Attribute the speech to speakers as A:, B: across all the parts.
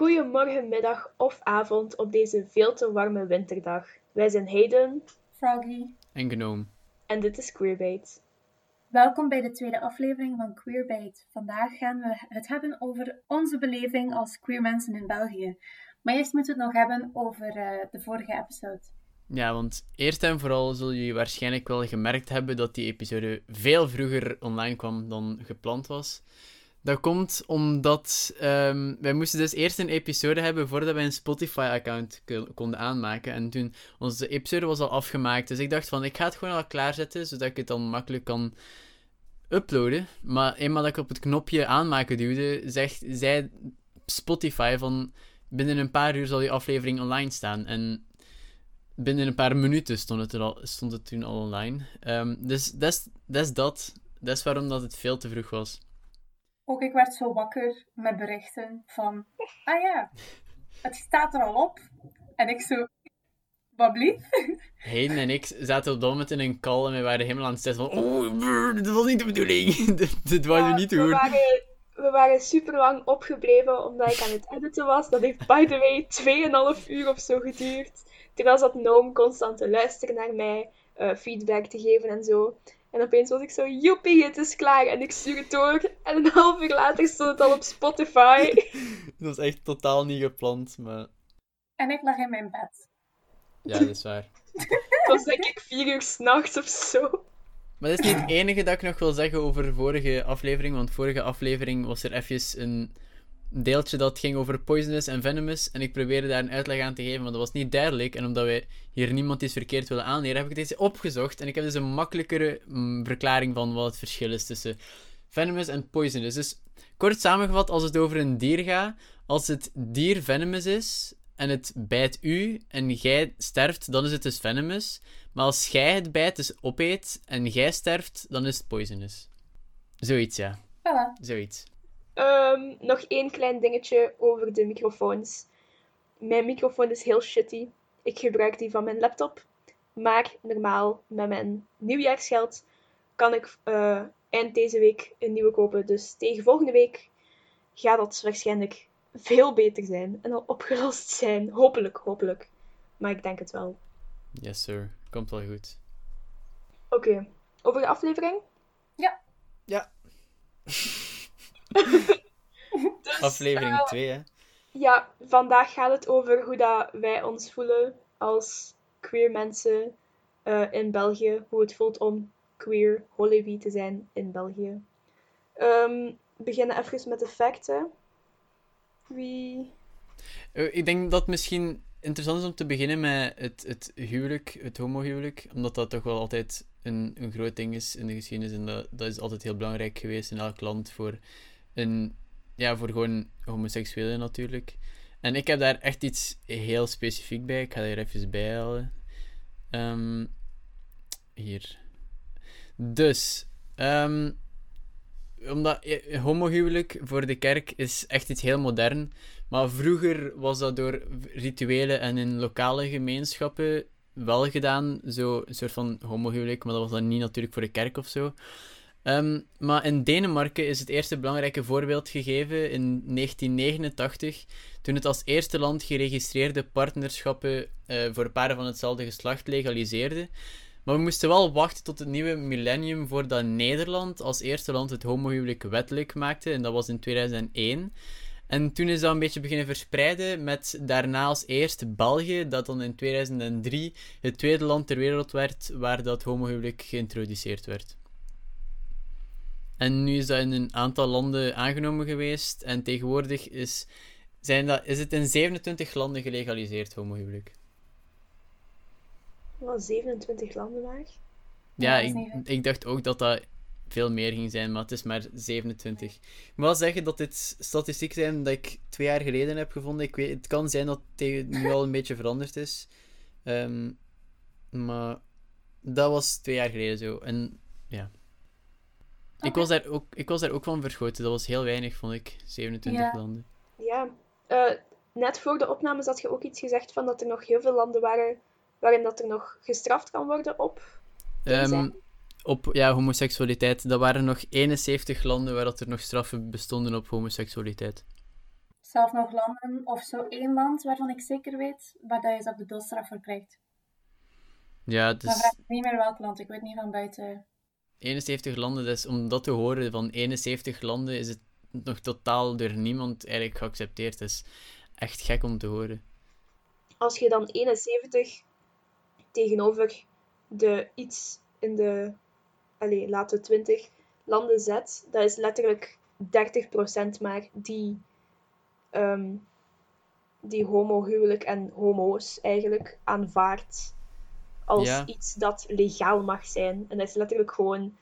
A: Goedemorgen, middag of avond op deze veel te warme winterdag. Wij zijn Hayden
B: Froggy.
C: En Gnome.
A: en dit is Queerbait.
B: Welkom bij de tweede aflevering van Queerbait. Vandaag gaan we het hebben over onze beleving als queer mensen in België. Maar eerst moeten we het nog hebben over eh, de vorige episode.
C: Ja, want eerst en vooral zullen jullie waarschijnlijk wel gemerkt hebben dat die episode veel vroeger online kwam dan gepland was. Dat komt omdat ehm, wij moesten dus eerst een episode hebben voordat wij een Spotify-account ko- konden aanmaken. En toen, onze episode was al afgemaakt, dus ik dacht van, ik ga het gewoon al klaarzetten, zodat ik het dan makkelijk kan uploaden. Maar eenmaal dat ik op het knopje aanmaken duwde, zegt, zei Spotify van, binnen een paar uur zal die aflevering online staan. En binnen een paar minuten stond het, er al, stond het toen al online. Ehm, dus dat is dat. Dat is waarom dat het veel te vroeg was.
B: Ook ik werd zo wakker met berichten van... Ah ja, het staat er al op. En ik zo... Wat blief?
C: Hayden en ik zaten op dat moment in een call en we waren helemaal aan het zetten van Oh, dit was niet de bedoeling. dit, we
A: Ja,
C: niet
A: we,
C: doen.
A: waren, we waren super lang opgebleven omdat ik aan het editen was. Dat heeft, by the way, 2,5 uur of zo geduurd. Terwijl zat Noom constant te luisteren naar mij, eh, feedback te geven en zo. En opeens was ik zo, joepie, het is klaar. En ik stuur het door. En een half uur later stond het al op Spotify.
C: Het was echt totaal niet gepland, maar
B: En ik lag in mijn bed.
C: ja, dat is waar.
A: Het was denk ik vier uur s'nachts of zo.
C: Maar dat is niet het enige dat ik nog wil zeggen over de vorige aflevering. Want vorige aflevering was er even een deeltje dat ging over poisonous en venomous. En ik probeerde daar een uitleg aan te geven, maar dat was niet duidelijk. En omdat wij hier niemand iets verkeerd willen aanleren, heb ik deze opgezocht. En ik heb dus een makkelijkere mm, verklaring van wat het verschil is tussen venomous en poisonous. Dus kort samengevat, als het over een dier gaat, als het dier venomous is en het bijt u en jij sterft, dan is het dus venomous. Maar als jij het bijt, dus opeet, en jij sterft, dan is het poisonous. Zoiets, ja.
B: Voilà.
C: Zoiets.
A: Ehm, nog één klein dingetje over de microfoons. Mijn microfoon is heel shitty. Ik gebruik die van mijn laptop. Maar normaal, met mijn nieuwjaarsgeld, kan ik eh, eind deze week een nieuwe kopen. Dus tegen volgende week gaat dat waarschijnlijk veel beter zijn. En al opgelost zijn. Hopelijk, hopelijk. Maar ik denk het wel.
C: Yes, sir. Komt wel goed.
A: Oké, over de aflevering?
C: Ja.
A: Dus,
C: Aflevering
A: eh,
C: 2, hè.
A: Ja, vandaag gaat het over hoe dat wij ons voelen als queer mensen eh, in België. Hoe het voelt om queer Hollywood te zijn in België. Ehm, we beginnen even met de feiten. Wie...
C: Eh, Ik denk dat het misschien interessant is om te beginnen met het, het huwelijk, het homohuwelijk. Omdat dat toch wel altijd een, een groot ding is in de geschiedenis. En dat, dat is altijd heel belangrijk geweest in elk land voor, een, ja, voor gewoon homoseksuelen natuurlijk. En ik heb daar echt iets heel specifiek bij. Ik ga er even bij halen. Ehm, hier. Dus, ehm, omdat homohuwelijk voor de kerk is echt iets heel modern. Maar vroeger was dat door rituelen en in lokale gemeenschappen wel gedaan. Zo een soort van homohuwelijk, maar dat was dan niet natuurlijk voor de kerk of zo. Ehm, maar in Denemarken is het eerste belangrijke voorbeeld gegeven in 1989, toen het als eerste land geregistreerde partnerschappen eh, voor paren van hetzelfde geslacht legaliseerde. Maar we moesten wel wachten tot het nieuwe millennium voordat Nederland als eerste land het homohuwelijk wettelijk maakte, en dat was in 2001. En toen is dat een beetje beginnen verspreiden, met daarna als eerste België, dat dan in 2003 het tweede land ter wereld werd waar dat homohuwelijk geïntroduceerd werd. En nu is dat in een aantal landen aangenomen geweest, en tegenwoordig is, zijn dat, is het in 27 landen gelegaliseerd, homohuwelijk.
A: Wel 27 landen maar.
C: Ja, ik, ik dacht ook dat dat veel meer ging zijn, maar het is maar 27. Ik moet wel zeggen dat dit statistiek zijn dat ik twee jaar geleden heb gevonden. Ik weet, het kan zijn dat het tegen- nu al een beetje veranderd is. Ehm, maar dat was twee jaar geleden zo. En ja. Ik, was daar ook, ik was daar ook van verschoten. Dat was heel weinig, vond ik. 27
B: Ja.
C: landen.
A: Ja. Eh, net voor de opnames had je ook iets gezegd van dat er nog heel veel landen waren waarin dat er nog gestraft kan worden op.
C: Ehm,
A: zijn.
C: op ja, homoseksualiteit. Dat waren nog 71 landen waar dat er nog straffen bestonden op homoseksualiteit.
B: zelf nog landen, of zo één land waarvan ik zeker weet, waar dat je ze op de doodstraf voor krijgt.
C: Ja,
B: Maar
C: dus
B: vraag me niet meer welk land, ik weet niet van buiten.
C: 71 landen, dus om dat te horen van 71 landen is het nog totaal door niemand eigenlijk geaccepteerd. Het is echt gek om te horen.
A: Als je dan 71 tegenover de iets in de, allez, laten we 20 landen zet, dat is letterlijk 30% maar die, ehm die homohuwelijk en homo's eigenlijk aanvaardt als
C: Ja.
A: iets dat legaal mag zijn. En dat is letterlijk gewoon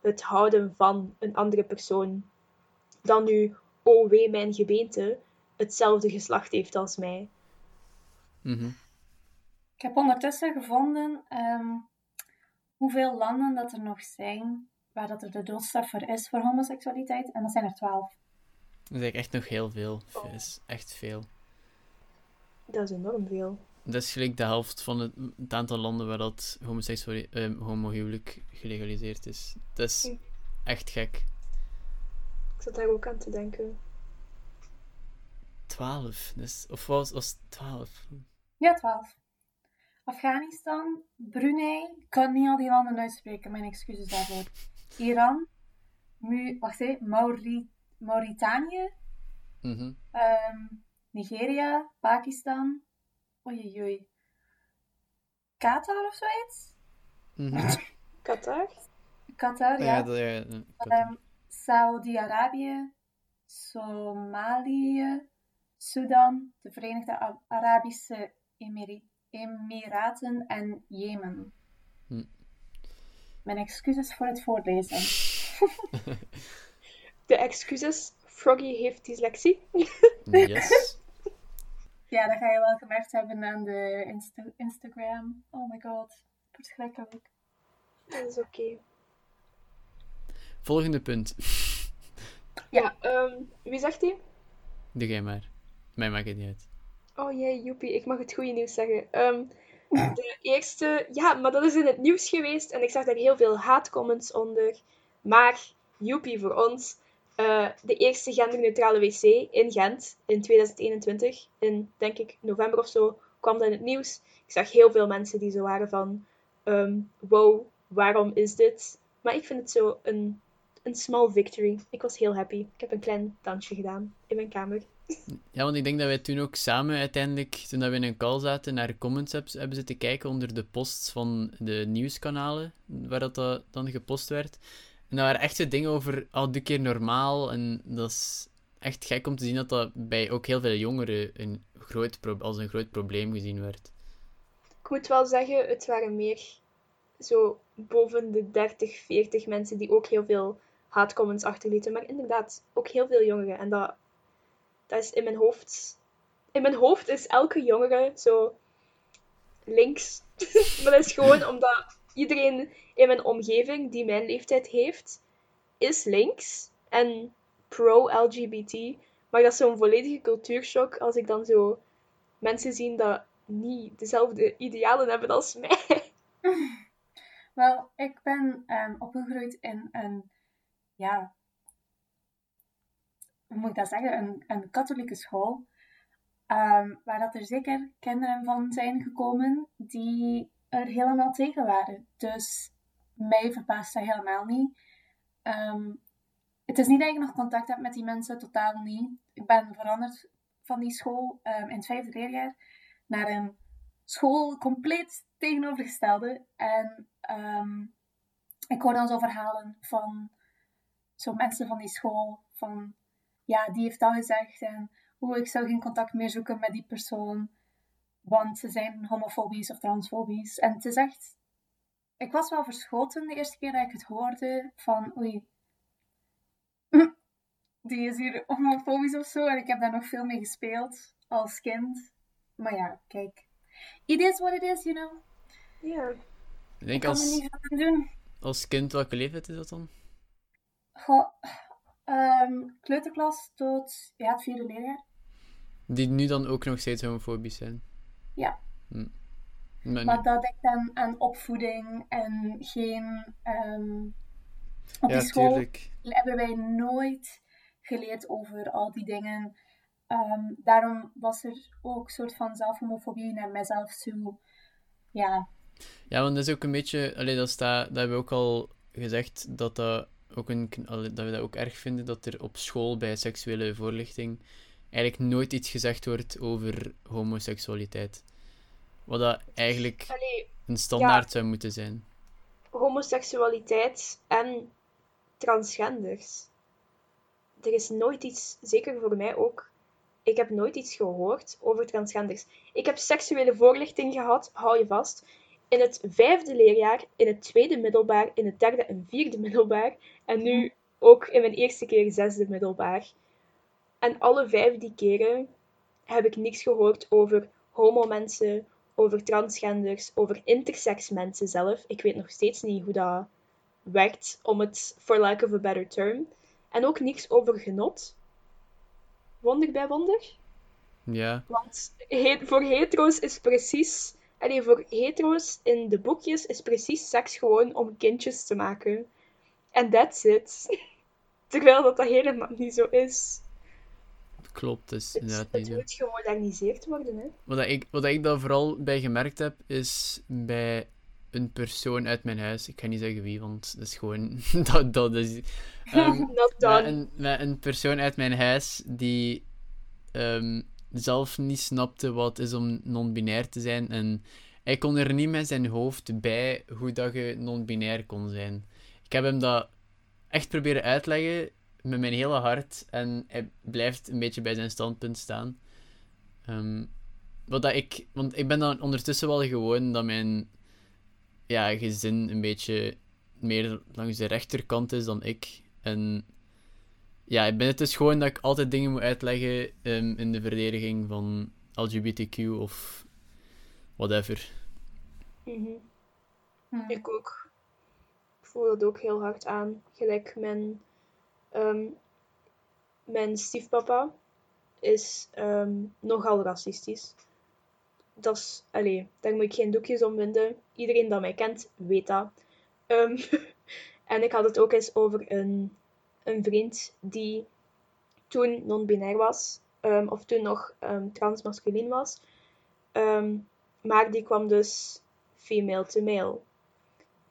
A: het houden van een andere persoon. Dan nu, oh wee, mijn gebeente, hetzelfde geslacht heeft als mij.
C: Mhm.
B: Ik heb ondertussen gevonden ehm, hoeveel landen dat er nog zijn waar dat er de doodstraf voor is voor homoseksualiteit. En dat zijn er twaalf.
C: Dat is eigenlijk echt nog heel veel.
A: Oh.
C: Dat is echt veel.
A: Dat is enorm veel.
C: Dat is gelijk de helft van het, het aantal landen waar dat eh, homohuwelijk gelegaliseerd is. Dat is echt gek.
A: Ik zat daar ook aan te denken.
C: 12. Dus, of was, was het 12?
B: Ja, twaalf. Afghanistan, Brunei, ik kan niet al die landen uitspreken, mijn excuses daarvoor. Iran, Mu wacht even, Mauri Mauritanië,
C: Mhm.
B: ehm, Nigeria, Pakistan, oei. Qatar of zoiets?
C: Mhm.
A: Qatar?
B: Qatar, ja.
C: ja,
B: Ehm, Saudi-Arabië, Somalië, Sudan, de Verenigde Arabische Emiraten en Jemen.
C: Hm.
B: Mijn excuses voor het voorlezen.
A: De excuses. Froggy heeft dyslexie.
C: Yes.
B: Ja, dat ga je wel gemerkt hebben aan de Insta- Instagram. Oh my god, verschrikkelijk.
A: Dat is oké.
C: Volgende punt.
A: Ja, ehm, wie zegt die?
C: Doe jij maar. Mij maakt het niet uit.
A: Oh jee, joepie, ik mag het goede nieuws zeggen. Ehm, de eerste, ja, maar dat is in het nieuws geweest en ik zag daar heel veel haatcomments onder. Maar, joepie voor ons, eh, de eerste genderneutrale wc in Gent in 2021, in denk ik november of zo, kwam dat in het nieuws. Ik zag heel veel mensen die zo waren van, ehm, wow, waarom is dit? Maar ik vind het zo een, een small victory. Ik was heel happy. Ik heb een klein dansje gedaan in mijn kamer.
C: Ja, want ik denk dat wij toen ook samen uiteindelijk, toen we in een call zaten, naar comments heb- hebben zitten kijken onder de posts van de nieuwskanalen, waar dat, dan gepost werd. En dat waren echt zo dingen over, oh, doe keer normaal. En dat is echt gek om te zien dat dat bij ook heel veel jongeren een groot als een groot probleem gezien werd.
A: Ik moet wel zeggen, het waren meer zo boven de 30, 40 mensen die ook heel veel haatcomments achterlieten. Maar inderdaad, ook heel veel jongeren. En dat, dat is in mijn hoofd. In mijn hoofd is elke jongere zo links. maar dat is gewoon omdat iedereen in mijn omgeving die mijn leeftijd heeft, is links en pro-LGBT. Maar dat is zo'n volledige cultuurshock als ik dan zo mensen zie dat niet dezelfde idealen hebben als mij.
B: Wel, ik ben ehm, opgegroeid in een, ja, hoe moet ik dat zeggen, een, een katholieke school. ehm, waar dat er zeker kinderen van zijn gekomen die er helemaal tegen waren. Dus mij verbaast dat helemaal niet. Ehm, het is niet dat ik nog contact heb met die mensen, totaal niet. Ik ben veranderd van die school ehm, in het vijfde leerjaar naar een school compleet tegenovergestelde. En ehm, ik hoor dan zo verhalen van zo mensen van die school. Van ja, die heeft dat gezegd. En hoe ik zou geen contact meer zoeken met die persoon. Want ze zijn homofobisch of transfobisch. En het is echt. Ik was wel verschoten de eerste keer dat ik het hoorde. Van oei. Die is hier homofobisch of zo. En ik heb daar nog veel mee gespeeld als kind. Maar ja, kijk. It is what it is, you know.
A: Ja.
C: Ik
B: Ik
C: denk
B: kan er
C: als,
B: niet van doen.
C: als kind, welke leeftijd is dat dan?
B: Goh, ehm, kleuterklas tot ja, het vierde leerjaar.
C: Die nu dan ook nog steeds homofobisch zijn.
B: Ja.
C: Hm. Maar
B: dat ik dan aan opvoeding en geen. ehm, op
C: ja,
B: die school
C: tuurlijk.
B: hebben wij nooit geleerd over al die dingen. Ehm, daarom was er ook een soort van zelfhomofobie naar mijzelf toe. Ja.
C: Ja, want dat is ook een beetje... Allee, dat, staat, dat hebben we ook al gezegd, dat, dat, ook een, dat we dat ook erg vinden, dat er op school bij seksuele voorlichting eigenlijk nooit iets gezegd wordt over homoseksualiteit. Wat dat eigenlijk een standaard zou moeten zijn.
A: Homoseksualiteit en transgenders. Er is nooit iets, zeker voor mij ook, ik heb nooit iets gehoord over transgenders. Ik heb seksuele voorlichting gehad, hou je vast, in het vijfde leerjaar, in het tweede middelbaar, in het derde en vierde middelbaar en nu ook in mijn eerste keer zesde middelbaar. En alle vijf die keren heb ik niks gehoord over homo-mensen, over transgenders, over intersex mensen zelf. Ik weet nog steeds niet hoe dat werkt, om het for lack of a better term. En ook niks over genot. Wonder bij wonder.
C: Ja.
A: Want voor hetero's is precies... Allee, voor hetero's in de boekjes is precies seks gewoon om kindjes te maken. En that's it. Terwijl dat, dat helemaal niet zo is.
C: Klopt, dus
A: inderdaad het, het moet gemoderniseerd worden, hè.
C: Wat ik, wat ik daar vooral bij gemerkt heb, is bij een persoon uit mijn huis. Ik ga niet zeggen wie, want dat is gewoon... dat, dat is... Um, met, een, met een persoon uit mijn huis die um, zelf niet snapte wat het is om non-binair te zijn. En hij kon er niet met zijn hoofd bij hoe dat je non-binair kon zijn. Ik heb hem dat echt proberen uitleggen met mijn hele hart. En hij blijft een beetje bij zijn standpunt staan. Um, wat dat ik, want ik ben dan ondertussen wel gewoon dat mijn ja, gezin een beetje meer langs de rechterkant is dan ik. En ja, ik ben het dus gewoon dat ik altijd dingen moet uitleggen um, in de verdediging van LGBTQ of whatever.
A: Mm Ik ook. Ik voel dat ook heel hard aan. Gelijk mijn Um, mijn stiefpapa is um, nogal racistisch. Dat is, allee, daar moet ik geen doekjes om winden. Iedereen dat mij kent, weet dat. Um, en ik had het ook eens over een, een vriend die toen non-binair was, of toen nog transmasculin was. maar die kwam dus female to male.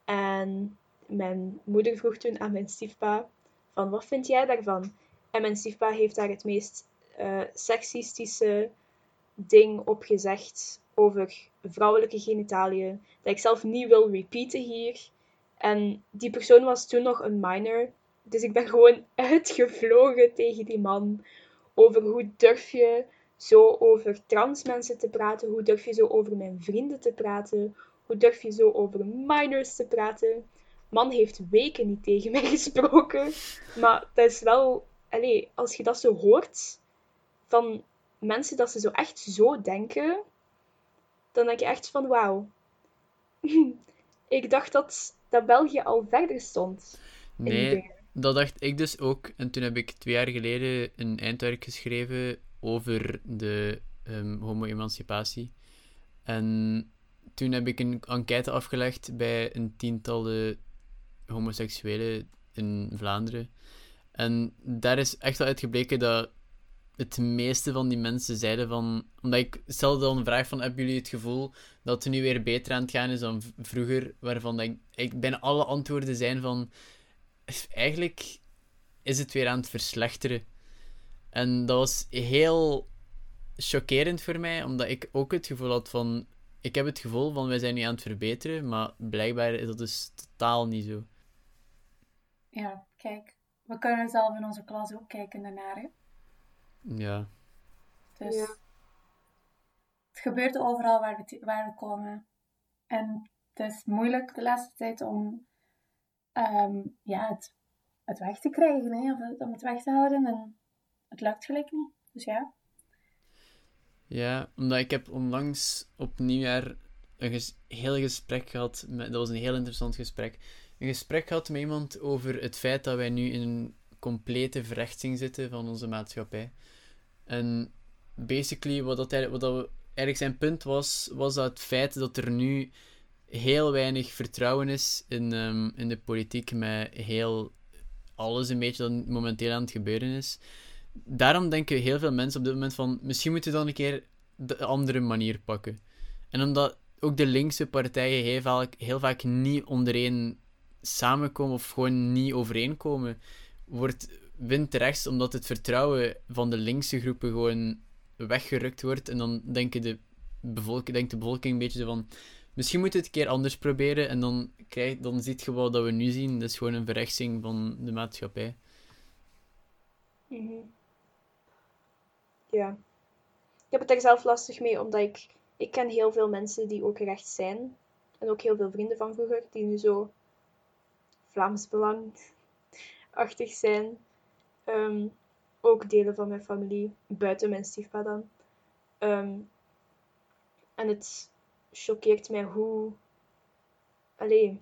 A: En mijn moeder vroeg toen aan mijn stiefpa van wat vind jij daarvan? En mijn stiefpa heeft daar het meest uh, sexistische ding op gezegd over vrouwelijke genitaliën, dat ik zelf niet wil repeaten hier. En die persoon was toen nog een minor, dus ik ben gewoon uitgevlogen tegen die man. Over hoe durf je zo over trans mensen te praten? Hoe durf je zo over mijn vrienden te praten? Hoe durf je zo over minors te praten? Man heeft weken niet tegen mij gesproken. Maar dat is wel... Allez, als je dat zo hoort van mensen dat ze zo echt zo denken, dan denk je echt van wauw. ik dacht dat, dat België al verder stond.
C: Nee, dat dacht ik dus ook. En toen heb ik twee jaar geleden een eindwerk geschreven over de um, homo-emancipatie. En toen heb ik een enquête afgelegd bij een tiental homoseksuelen in Vlaanderen. En daar is echt wel uitgebleken dat het meeste van die mensen zeiden van... Omdat ik stelde dan een vraag van, hebben jullie het gevoel dat het nu weer beter aan het gaan is dan vroeger? Waarvan ik, ik bijna alle antwoorden zijn van... Eigenlijk is het weer aan het verslechteren. En dat was heel chockerend voor mij, omdat ik ook het gevoel had van... Ik heb het gevoel van, wij zijn nu aan het verbeteren, maar blijkbaar is dat dus totaal niet zo.
B: Ja, kijk. We kunnen zelf in onze klas ook kijken daarnaar, hè.
C: Ja.
B: Dus ja. het gebeurt overal waar we, waar we komen. En het is moeilijk de laatste tijd om ehm, ja, het, het weg te krijgen, hè, of om het weg te houden. En het lukt gelijk niet. Dus ja.
C: Ja, omdat ik heb onlangs op nieuwjaar een heel gesprek gehad. Met, dat was een heel interessant gesprek een gesprek gehad met iemand over het feit dat wij nu in een complete verrechtsing zitten van onze maatschappij. En basically, wat, dat, wat dat eigenlijk zijn punt was, was dat het feit dat er nu heel weinig vertrouwen is in, um, in de politiek met heel alles een beetje dat momenteel aan het gebeuren is. daarom denken heel veel mensen op dit moment van, misschien moeten we dan een keer de andere manier pakken. En omdat ook de linkse partijen heel vaak, heel vaak niet ondereen samenkomen of gewoon niet overeenkomen, wordt, wint rechts omdat het vertrouwen van de linkse groepen gewoon weggerukt wordt. En dan denken de bevolking, denkt de bevolking een beetje van, misschien moeten we het een keer anders proberen. En dan, krijg, dan ziet je wat we nu zien. Dat is gewoon een verrechtsing van de maatschappij.
A: Mhm. Ja. Ik heb het er zelf lastig mee, omdat ik... Ik ken heel veel mensen die ook rechts zijn. En ook heel veel vrienden van vroeger, die nu zo Vlaams Belang-achtig zijn. Ehm, ook delen van mijn familie, buiten mijn stiefpa dan. Ehm, en het choqueert mij hoe... Allee...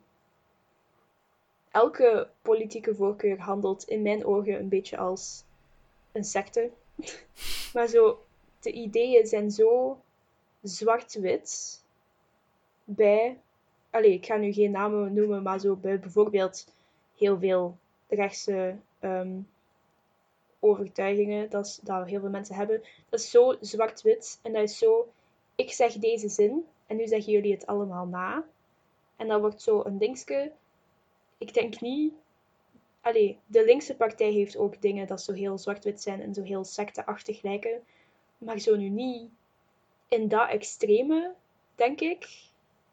A: Elke politieke voorkeur handelt in mijn ogen een beetje als een secte. maar zo, de ideeën zijn zo zwart-wit bij. Allee, ik ga nu geen namen noemen, maar zo bij bijvoorbeeld heel veel rechtse um, overtuigingen dat, dat heel veel mensen hebben. Dat is zo zwart-wit en dat is zo. Ik zeg deze zin en nu zeggen jullie het allemaal na. En dan wordt zo een dingske. Ik denk niet allee, de linkse partij heeft ook dingen dat zo heel zwart-wit zijn en zo heel secteachtig lijken. Maar zo nu niet in dat extreme, denk ik.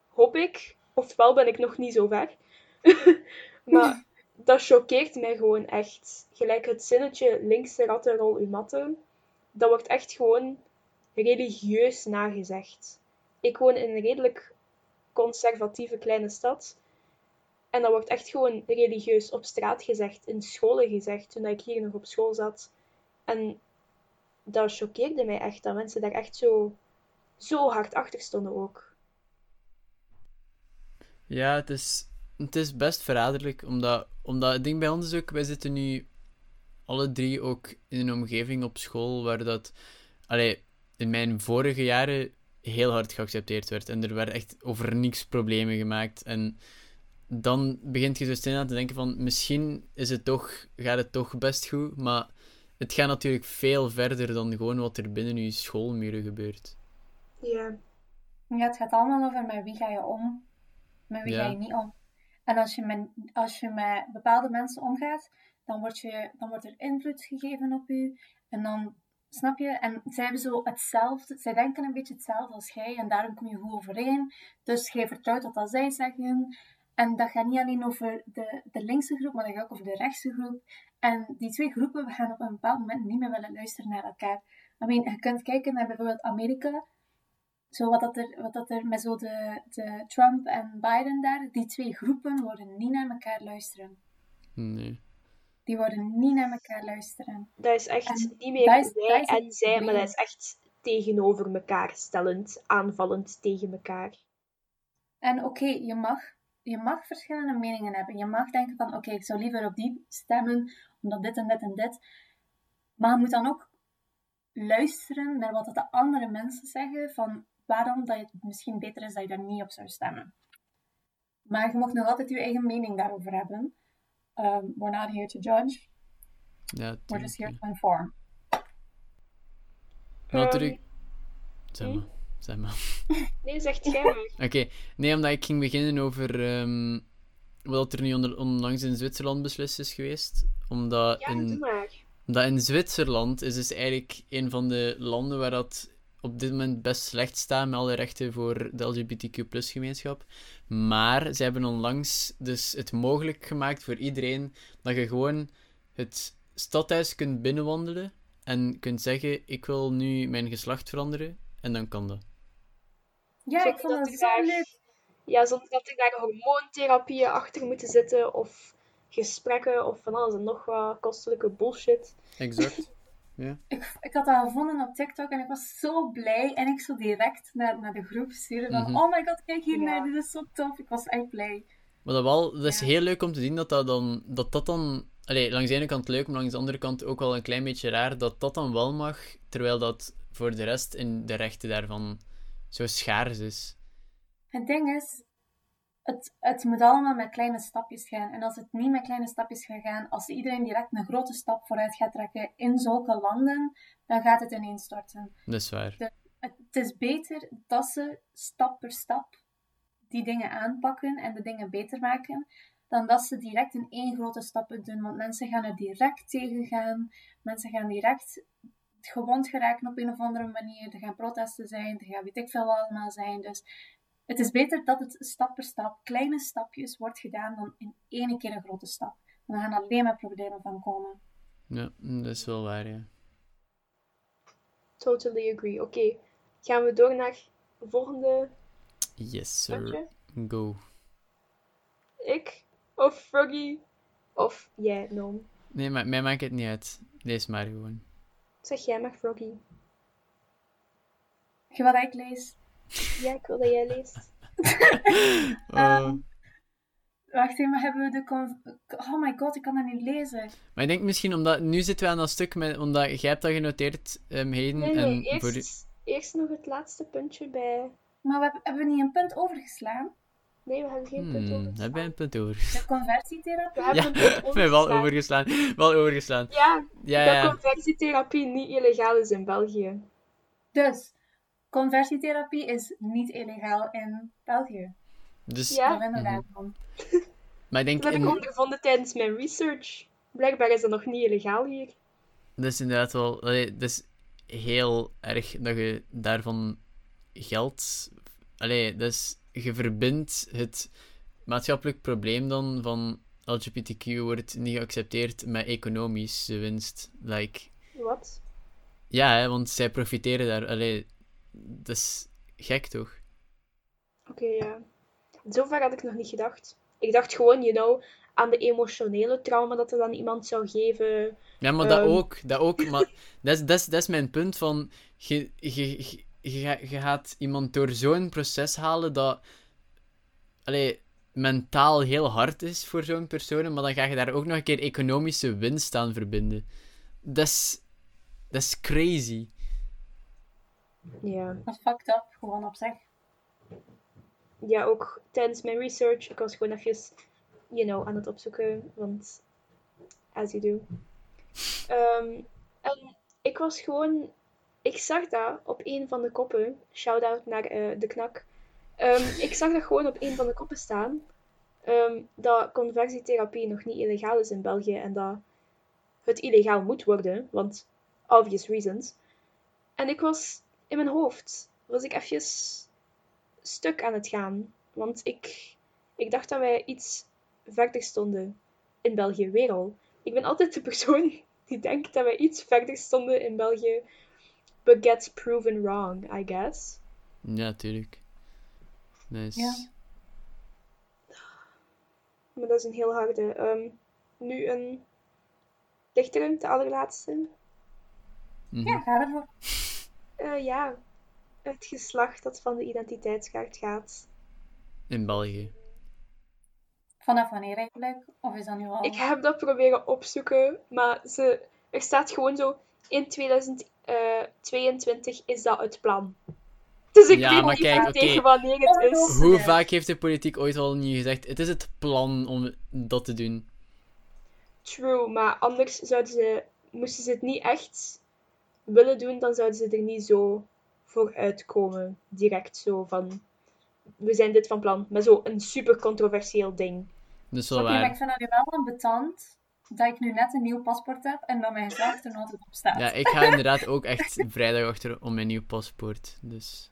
A: Hoop ik. Oftewel ben ik nog niet zo ver. maar dat choqueert mij gewoon echt. Gelijk het zinnetje linkse rattenrol uw matten. Dat wordt echt gewoon religieus nagezegd. Ik woon in een redelijk conservatieve kleine stad. En dat wordt echt gewoon religieus op straat gezegd, in scholen gezegd, toen ik hier nog op school zat. En dat choqueerde mij echt, dat mensen daar echt zo, zo hard achter stonden ook.
C: Ja, het is, het is best verraderlijk, omdat, omdat het ding bij ons is ook, wij zitten nu alle drie ook in een omgeving op school waar dat, allee, in mijn vorige jaren heel hard geaccepteerd werd. En er werden echt over niks problemen gemaakt. En dan begint je zo stil aan te denken van misschien is het toch, gaat het toch best goed, maar het gaat natuurlijk veel verder dan gewoon wat er binnen je schoolmuren gebeurt.
A: Ja.
B: Ja, het gaat allemaal over met wie ga je om, met wie ga je niet om. En als je, met, als je met bepaalde mensen omgaat, dan, word je, dan wordt er invloed gegeven op je. En dan, snap je? En zij hebben zo hetzelfde, zij denken een beetje hetzelfde als jij. En daarom kom je goed overeen. Dus jij vertrouwt wat dat zij zeggen. En dat gaat niet alleen over de, de linkse groep, maar dat gaat ook over de rechtse groep. En die twee groepen gaan op een bepaald moment niet meer willen luisteren naar elkaar. I mean, je kunt kijken naar bijvoorbeeld Amerika. Zo wat, dat er, wat dat er met zo de, de Trump en Biden daar, die twee groepen worden niet naar elkaar luisteren.
C: Nee.
B: Die worden niet naar elkaar luisteren.
A: Dat is echt niet meer is, wij en zij, maar dat is echt tegenover elkaar stellend, aanvallend tegen elkaar.
B: En oké, je mag je mag verschillende meningen hebben. Je mag denken van, oké, ik zou liever op die stemmen, omdat dit en dit en dit. Maar je moet dan ook luisteren naar wat de andere mensen zeggen, van waarom dat het misschien beter is dat je daar niet op zou stemmen. Maar je mag nog altijd je eigen mening daarover hebben. Um, we're not here to judge.
C: Ja,
B: we're just here to inform.
C: Natuurlijk. Zeg maar. Zeg maar.
A: Nee, zegt jij maar.
C: Oké, nee, omdat ik ging beginnen over um, wat er nu onlangs in Zwitserland beslist is geweest. Omdat
A: ja,
C: in,
A: doe maar.
C: Omdat in Zwitserland is dus eigenlijk een van de landen waar dat op dit moment best slecht staat met alle rechten voor de LGBTQ-gemeenschap. Maar ze hebben onlangs dus het mogelijk gemaakt voor iedereen dat je gewoon het stadhuis kunt binnenwandelen en kunt zeggen: Ik wil nu mijn geslacht veranderen. En dan kan dat.
B: Ja, ik vond zo leuk.
A: Ja, zonder dat er daar hormoontherapieën achter moeten zitten of gesprekken of van alles en nog wat kostelijke bullshit.
C: Exact. Ja.
B: Ik, ik had dat gevonden op TikTok en ik was zo blij. En ik zo direct naar, naar de groep sturen van, mm oh my god, kijk hier naar, dit is zo tof. Ik was echt blij.
C: Maar dat, wel, dat is heel leuk om te zien dat dat dan, dat, dat dan allee, langs de ene kant leuk, maar langs de andere kant ook wel een klein beetje raar dat dat dan wel mag, terwijl dat voor de rest in de rechten daarvan zo schaars is.
B: Het ding is, het, het moet allemaal met kleine stapjes gaan. En als het niet met kleine stapjes gaat gaan, als iedereen direct een grote stap vooruit gaat trekken in zulke landen, dan gaat het ineenstorten.
C: Dat is waar.
B: De- Het, het is beter dat ze stap per stap die dingen aanpakken en de dingen beter maken, dan dat ze direct in één grote stap doen. Want mensen gaan er direct tegen gaan. Mensen gaan direct gewond geraken op een of andere manier. Er gaan protesten zijn, er gaan weet ik veel allemaal zijn. Dus het is beter dat het stap per stap, kleine stapjes, wordt gedaan dan in één keer een grote stap. Dan gaan alleen maar problemen van komen.
C: Ja, dat is wel waar, ja.
A: Totally agree. Oké, gaan we door naar de volgende
C: Yes, sir.
A: puntje?
C: Go.
A: Ik of Froggy of jij, Noam?
C: Nee, maar mij maakt het niet uit. Lees maar gewoon.
A: Zeg jij maar Froggy.
B: Je wat ik lees?
A: Ja, ik wil dat jij leest.
C: Oh.
B: Wacht even, hebben we de... con- Oh my god, ik kan dat niet lezen.
C: Maar ik denk misschien omdat... Nu zitten we aan dat stuk met... Omdat jij hebt dat genoteerd, um, Hayden.
A: Nee, nee,
C: en
A: eerst,
C: voor u-
A: eerst nog het laatste puntje bij...
B: Maar we hebben, hebben we niet een punt overgeslaan?
A: Nee, we hebben geen punt
C: Hmm,
A: over.
C: heb jij een punt over?
B: De conversietherapie?
A: We hebben
C: Ja,
A: een punt
C: ik ben wel
A: overgeslaan.
C: overgeslaan. Wel overgeslaan.
A: Ja,
C: Ja,
A: dat
C: ja.
A: conversietherapie niet illegaal is in België.
B: Dus, conversietherapie is niet illegaal in België.
C: Dus,
A: Ja.
B: We
C: Mhm.
B: daarvan.
C: Maar ik denk...
A: Dat heb ik ondervonden tijdens mijn research. Blijkbaar is dat nog niet illegaal hier.
C: dat is inderdaad wel... Allee, dat is heel erg dat je daarvan geld... Allee, dat is... Je verbindt het maatschappelijk probleem dan van LGBTQ wordt niet geaccepteerd met economische winst. Like...
A: Wat?
C: Ja, hè, want zij profiteren daar. Allee, dat is gek toch?
A: Oké, ja. Zover had ik nog niet gedacht. Ik dacht gewoon, you know, aan de emotionele trauma dat er dan iemand zou geven.
C: Ja, maar dat
A: Ehm.
C: ook. Dat ook. Maar dat is, dat is, dat is mijn punt van... Je, je, je, je, ga- je gaat iemand door zo'n proces halen dat... Allee, mentaal heel hard is voor zo'n persoon, maar dan ga je daar ook nog een keer economische winst aan verbinden. Dat is... Dat is crazy.
A: Ja.
B: Dat is fucked up, gewoon op zich.
A: ja, ook tijdens mijn research, ik was gewoon even, you know, aan het opzoeken, want as you do. Ehm, en ik was gewoon, ik zag dat op een van de koppen, shout-out naar eh, de knak. Ehm, ik zag dat gewoon op een van de koppen staan, ehm, dat conversietherapie nog niet illegaal is in België en dat het illegaal moet worden, want obvious reasons. En ik was in mijn hoofd, was ik even stuk aan het gaan. Want ik, ik dacht dat wij iets verder stonden in België weer al. Ik ben altijd de persoon die denkt dat wij iets verder stonden in België, but gets proven wrong, I guess.
C: Ja, tuurlijk. Dat is...
B: Ja.
A: Maar dat is een heel harde. Ehm, nu een dichtere, de allerlaatste.
C: Mhm.
B: Ja, ga ervoor.
A: Eh, ja, het geslacht dat van de identiteitskaart gaat.
C: In België.
B: Vanaf wanneer eigenlijk? Of is dat nu al?
A: Ik heb dat proberen opzoeken, maar ze, er staat gewoon zo: in 2022 is dat het plan. Dus ik
C: Ja,
A: weet
C: maar
A: niet
C: kijk,
A: tegen wanneer het is.
C: Hoe
B: Ja.
C: vaak heeft de politiek ooit al niet gezegd: het is het plan om dat te doen?
A: True, maar anders zouden ze, moesten ze het niet echt willen doen, dan zouden ze er niet zo voor uitkomen. Direct zo van: we zijn dit van plan. Met zo'n super controversieel ding.
C: Is wel
B: Oké, maar ik
C: waar.
B: vind dat nu wel ambetant dat ik nu net een nieuw paspoort heb en dat mijn geslacht er nog altijd op staat.
C: Ja, ik ga inderdaad ook echt vrijdag achter om mijn nieuw paspoort. Dus.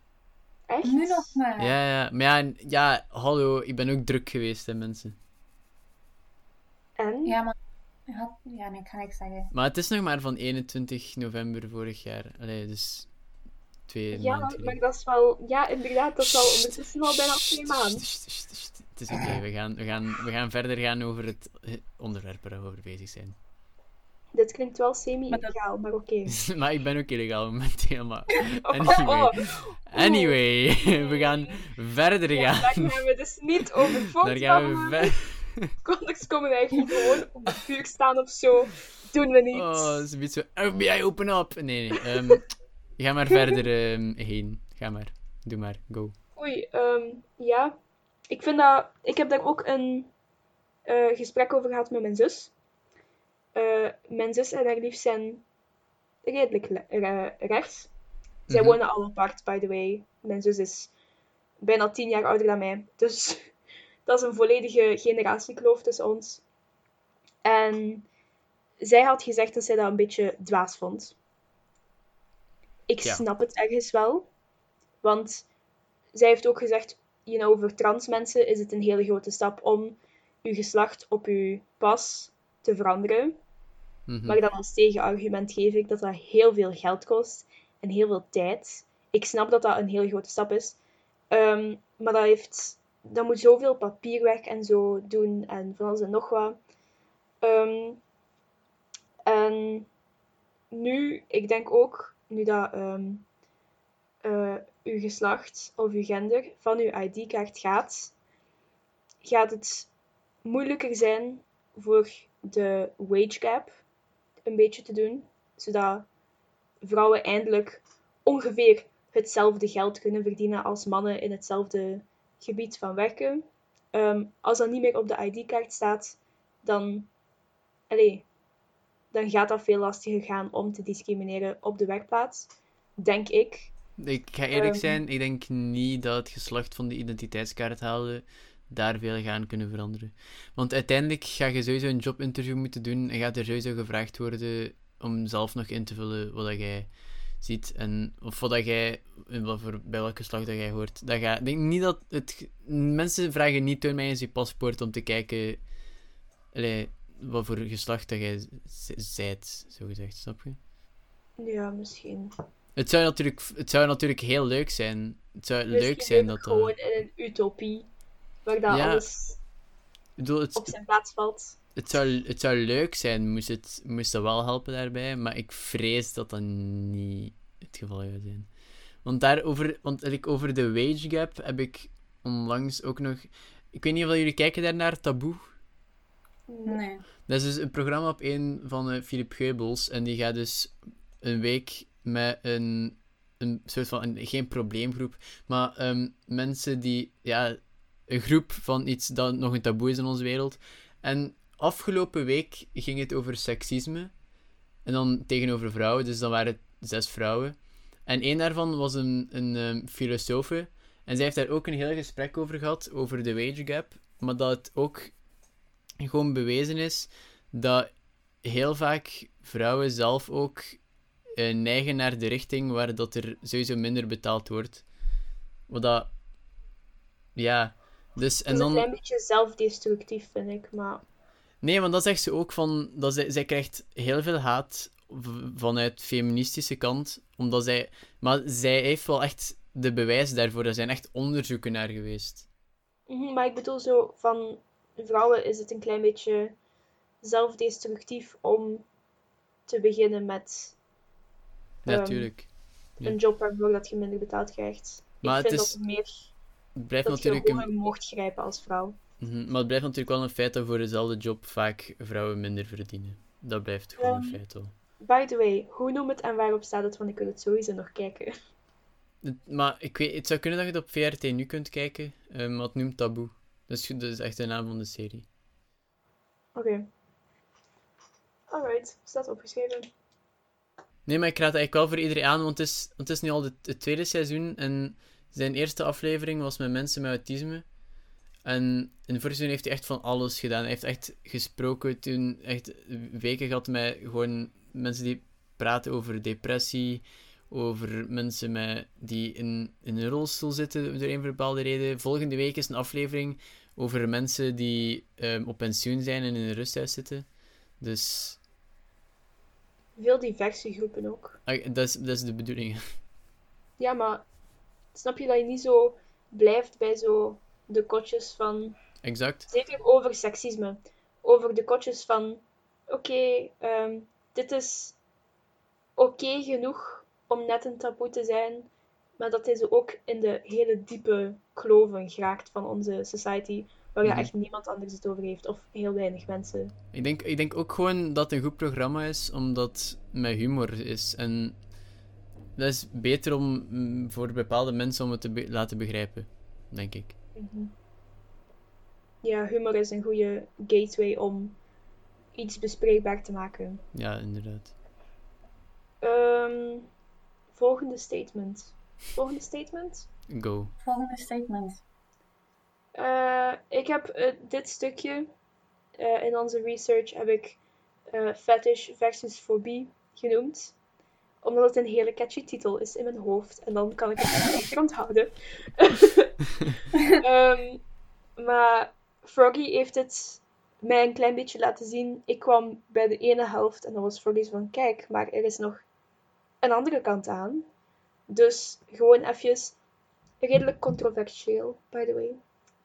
A: Echt?
B: Nu nog maar.
C: Ja, ja. Maar ja, ja, hallo, ik ben ook druk geweest, hè, mensen.
A: En?
B: Ja, maar... Ja, ja, nee, ik ga niks zeggen.
C: Maar het is nog maar van 21 november vorig jaar. Allee, dus twee
A: Ja,
C: maanden
A: maar dat is wel, ja, inderdaad, dat is ondertussen al bijna twee maanden.
C: Het is oké, we, gaan, we, gaan, we gaan verder gaan over het onderwerp waar we over bezig zijn.
A: Dit klinkt wel semi-illegaal, maar oké.
C: maar ik ben ook illegaal momenteel, maar...
A: Oh,
C: Anyway,
A: oh,
C: anyway we gaan verder
A: Ja, daar
C: gaan.
A: gaan we dus niet over
C: Daar gaan we verder.
A: Anders komen hier gewoon op het vuur staan of zo. Doen we niet.
C: Oh, dat is een beetje zo... FBI, open up! Nee, nee. ehm, ga maar verder ehm, heen. Ga maar. Doe maar. Go.
A: Oei, ehm, ja. ik vind dat... Ik heb daar ook een eh, gesprek over gehad met mijn zus. Eh, mijn zus en haar lief zijn redelijk re- rechts. Zij
C: Mhm.
A: wonen al apart, by the way. Mijn zus is bijna tien jaar ouder dan mij. Dus dat is een volledige generatiekloof tussen ons. En zij had gezegd dat zij dat een beetje dwaas vond. Ik
C: Ja.
A: snap het ergens wel. Want zij heeft ook gezegd, you know, voor trans mensen is het een hele grote stap om uw geslacht op uw pas te veranderen.
C: Mhm.
A: Maar dan als tegenargument geef ik dat dat heel veel geld kost en heel veel tijd. Ik snap dat dat een heel grote stap is. Ehm, maar dat, heeft, dat moet zoveel papierwerk en zo doen en van alles en nog wat. Ehm, en nu, ik denk ook, nu dat eh, uw geslacht of uw gender van uw ID-kaart gaat, gaat het moeilijker zijn voor de wage gap een beetje te doen, zodat vrouwen eindelijk ongeveer hetzelfde geld kunnen verdienen als mannen in hetzelfde gebied van werken. Ehm, als dat niet meer op de ID-kaart staat, dan, allee, dan gaat dat veel lastiger gaan om te discrimineren op de werkplaats, denk ik.
C: Ik ga eerlijk
A: Ehm.
C: zijn, ik denk niet dat het geslacht van de identiteitskaart halen daar veel gaan kunnen veranderen. Want uiteindelijk ga je sowieso een jobinterview moeten doen en gaat er sowieso gevraagd worden om zelf nog in te vullen wat dat jij ziet en of wat jij, voor, bij welk geslacht dat jij hoort. Dat ga, denk niet dat het, mensen vragen niet toon mij eens je paspoort om te kijken allee, wat voor geslacht dat jij zijt, zo gezegd, snap je?
A: Ja, misschien.
C: Het zou natuurlijk, het zou natuurlijk heel leuk zijn. Het zou leuk zijn dat
A: gewoon
C: dat...
A: in een utopie, waar dat
C: Ja.
A: alles
C: bedoel, het,
A: op zijn plaats valt.
C: Het, zou, het zou leuk zijn, moest, het, moest dat wel helpen daarbij, maar ik vrees dat dat niet het geval zou zijn. Want daarover, want like, over de wage gap heb ik onlangs ook nog... Ik weet niet of jullie kijken daarnaar, Taboe.
B: Nee.
C: Dat is dus een programma op een van eh, Philip Geubels. En die gaat dus een week met een, een soort van, een, geen probleemgroep, maar ehm, mensen die, ja, een groep van iets dat nog een taboe is in onze wereld. En afgelopen week ging het over seksisme. En dan tegenover vrouwen, dus dan waren het zes vrouwen. En één daarvan was een, een ehm, filosofe. En zij heeft daar ook een heel gesprek over gehad, over de wage gap. Maar dat het ook gewoon bewezen is dat heel vaak vrouwen zelf ook eh, neigen naar de richting waar dat er sowieso minder betaald wordt. Wat dat... Ja, dus... En
A: dat is een
C: dan...
A: klein beetje zelfdestructief, vind ik. Maar
C: Nee, want dat zegt ze ook van... Dat zij, zij krijgt heel veel haat vanuit feministische kant, omdat zij... Maar zij heeft wel echt de bewijs daarvoor. Er zijn echt onderzoeken naar geweest.
A: Mhm, Maar ik bedoel zo, van vrouwen is het een klein beetje zelfdestructief om te beginnen met Ehm,
C: Natuurlijk. Ja.
A: een job waarvoor dat je minder betaald krijgt.
C: Maar
A: ik
C: het
A: vind
C: is-
A: dat meer
C: Het blijft
A: dat
C: natuurlijk een...
A: mocht grijpen als vrouw.
C: Mhm, Maar het blijft natuurlijk wel een feit dat voor dezelfde job vaak vrouwen minder verdienen. Dat blijft gewoon een
A: Ehm,
C: feit wel.
A: By the way, hoe noem het en waarop staat het? Want ik wil het sowieso nog kijken.
C: Het- maar ik weet, het zou kunnen dat je het op VRT nu kunt kijken, eh, maar het noemt Taboe. Dat is, dat is echt de naam van de serie.
A: Oké. Alright, staat opgeschreven.
C: Nee, maar ik raad het eigenlijk wel voor iedereen aan, want het is, want het is nu al het tweede seizoen en zijn eerste aflevering was met mensen met autisme. En in vorige seizoen heeft hij echt van alles gedaan. Hij heeft echt gesproken toen, echt weken gehad met gewoon mensen die praten over depressie, over mensen met, die in, in een rolstoel zitten door een bepaalde reden. Volgende week is een aflevering over mensen die ehm, op pensioen zijn en in een rusthuis zitten. Dus
A: Veel diverse groepen ook.
C: ah, dat, is, dat is de bedoeling.
A: Ja, maar snap je dat je niet zo blijft bij zo de kotjes van
C: Exact.
A: Zeker over seksisme. Over de kotjes van: oké, ehm, dit is oké genoeg om net een taboe te zijn, maar dat is ook in de hele diepe kloven geraakt van onze society, waar
C: Mhm.
A: ja echt niemand anders het over heeft, of heel weinig mensen.
C: Ik denk, ik denk ook gewoon dat het een goed programma is, omdat het met humor is. En dat is beter om mm, voor bepaalde mensen om het te be- laten begrijpen, denk ik.
A: Mhm. ja, humor is een goede gateway om iets bespreekbaar te maken.
C: Ja, inderdaad.
A: Ehm, volgende statement. Volgende statement?
C: Go.
B: Volgende statement.
A: Eh, ik heb eh, dit stukje eh, in onze research heb ik eh, fetish versus fobie genoemd. Omdat het een hele catchy titel is in mijn hoofd. En dan kan ik het niet onthouden. Ehm, maar Froggy heeft het mij een klein beetje laten zien. Ik kwam bij de ene helft en dan was Froggy van, kijk, maar er is nog een andere kant aan. Dus gewoon eventjes, redelijk controversieel, by the way.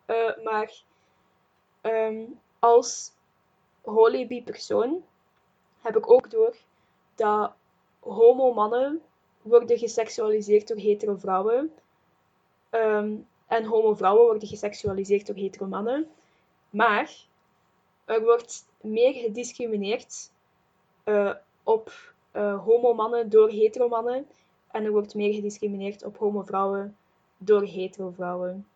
A: Eh, maar ehm, als holy persoon heb ik ook door dat homo-mannen worden geseksualiseerd door hetero vrouwen. Ehm, en homo-vrouwen worden geseksualiseerd door hetero mannen. Maar er wordt meer gediscrimineerd eh, op eh, homo-mannen door hetero-mannen. En er wordt meer gediscrimineerd op homo-vrouwen door hetero-vrouwen.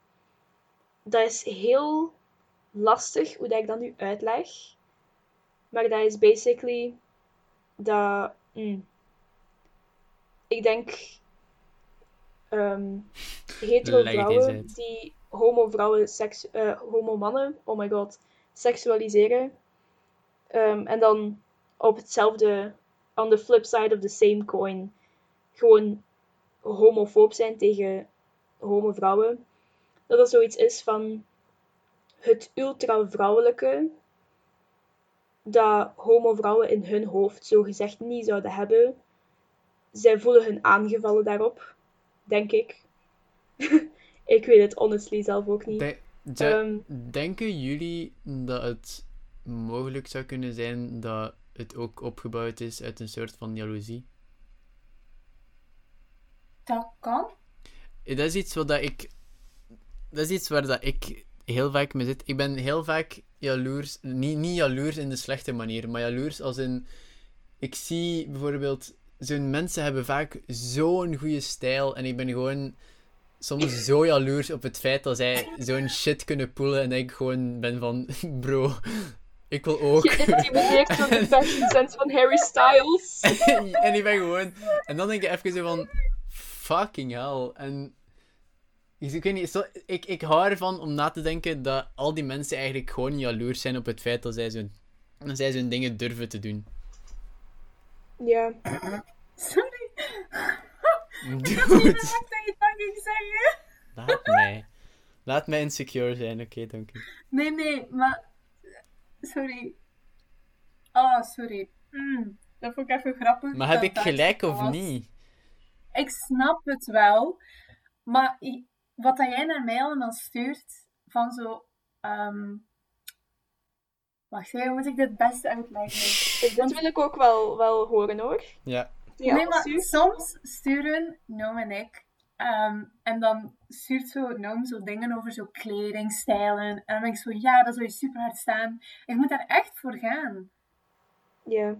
A: Dat is heel lastig hoe dat ik dat nu uitleg. Maar dat is basically dat. mm, ik denk. ehm hetero vrouwen die homo vrouwen, seks, eh, homo mannen, oh my god, seksualiseren. Ehm, en dan op hetzelfde, on the flip side of the same coin, gewoon homofoob zijn tegen homo vrouwen. Dat dat zoiets is van het ultra vrouwelijke dat homo-vrouwen in hun hoofd zogezegd niet zouden hebben. Zij voelen hun aangevallen daarop, denk ik. ik weet het honestly zelf ook niet.
C: De- de-
A: Ehm,
C: denken jullie dat het mogelijk zou kunnen zijn dat het ook opgebouwd is uit een soort van jaloezie?
B: Dat kan.
C: Eh, Dat is iets wat ik. Dat is iets waar dat ik heel vaak mee zit. Ik ben heel vaak jaloers. Niet, niet jaloers in de slechte manier, maar jaloers als in. Ik zie bijvoorbeeld. Zo'n mensen hebben vaak zo'n goede stijl. En ik ben gewoon soms zo jaloers op het feit dat zij zo'n shit kunnen poelen. En ik gewoon ben van. Bro, ik wil ook.
A: Geïntimideerd door de fashion sense van Harry Styles.
C: en ik ben gewoon... En dan denk je even zo van... Fucking hell. En... Ik weet niet, zo, ik, ik hou ervan om na te denken dat al die mensen eigenlijk gewoon jaloers zijn op het feit dat zij zo'n dat zij zo'n dingen durven te doen.
A: Ja,
B: Sorry. Ik
C: Dude,
B: had niet dat je dat ging zeggen.
C: laat mij. Laat mij insecure zijn, oké, dank u.
B: Nee, nee, maar... Sorry. Oh, sorry. Mm, dat vond ik even grappig.
C: Maar heb ik gelijk of
B: was.
C: niet?
B: Ik snap het wel. Maar wat dat jij naar mij allemaal stuurt, van zo... ehm Wacht, hoe moet ik dit het beste uitleggen?
A: Dus dit wil ik ook wel, wel horen hoor.
C: Ja.
A: Ja,
B: nee, maar
A: stuur.
B: soms sturen Noam en ik, ehm, en dan stuurt zo Noam zo dingen over zo kledingstijlen. En dan ben ik zo, ja, dat zou je super hard staan. Ik moet daar echt voor gaan.
A: Ja.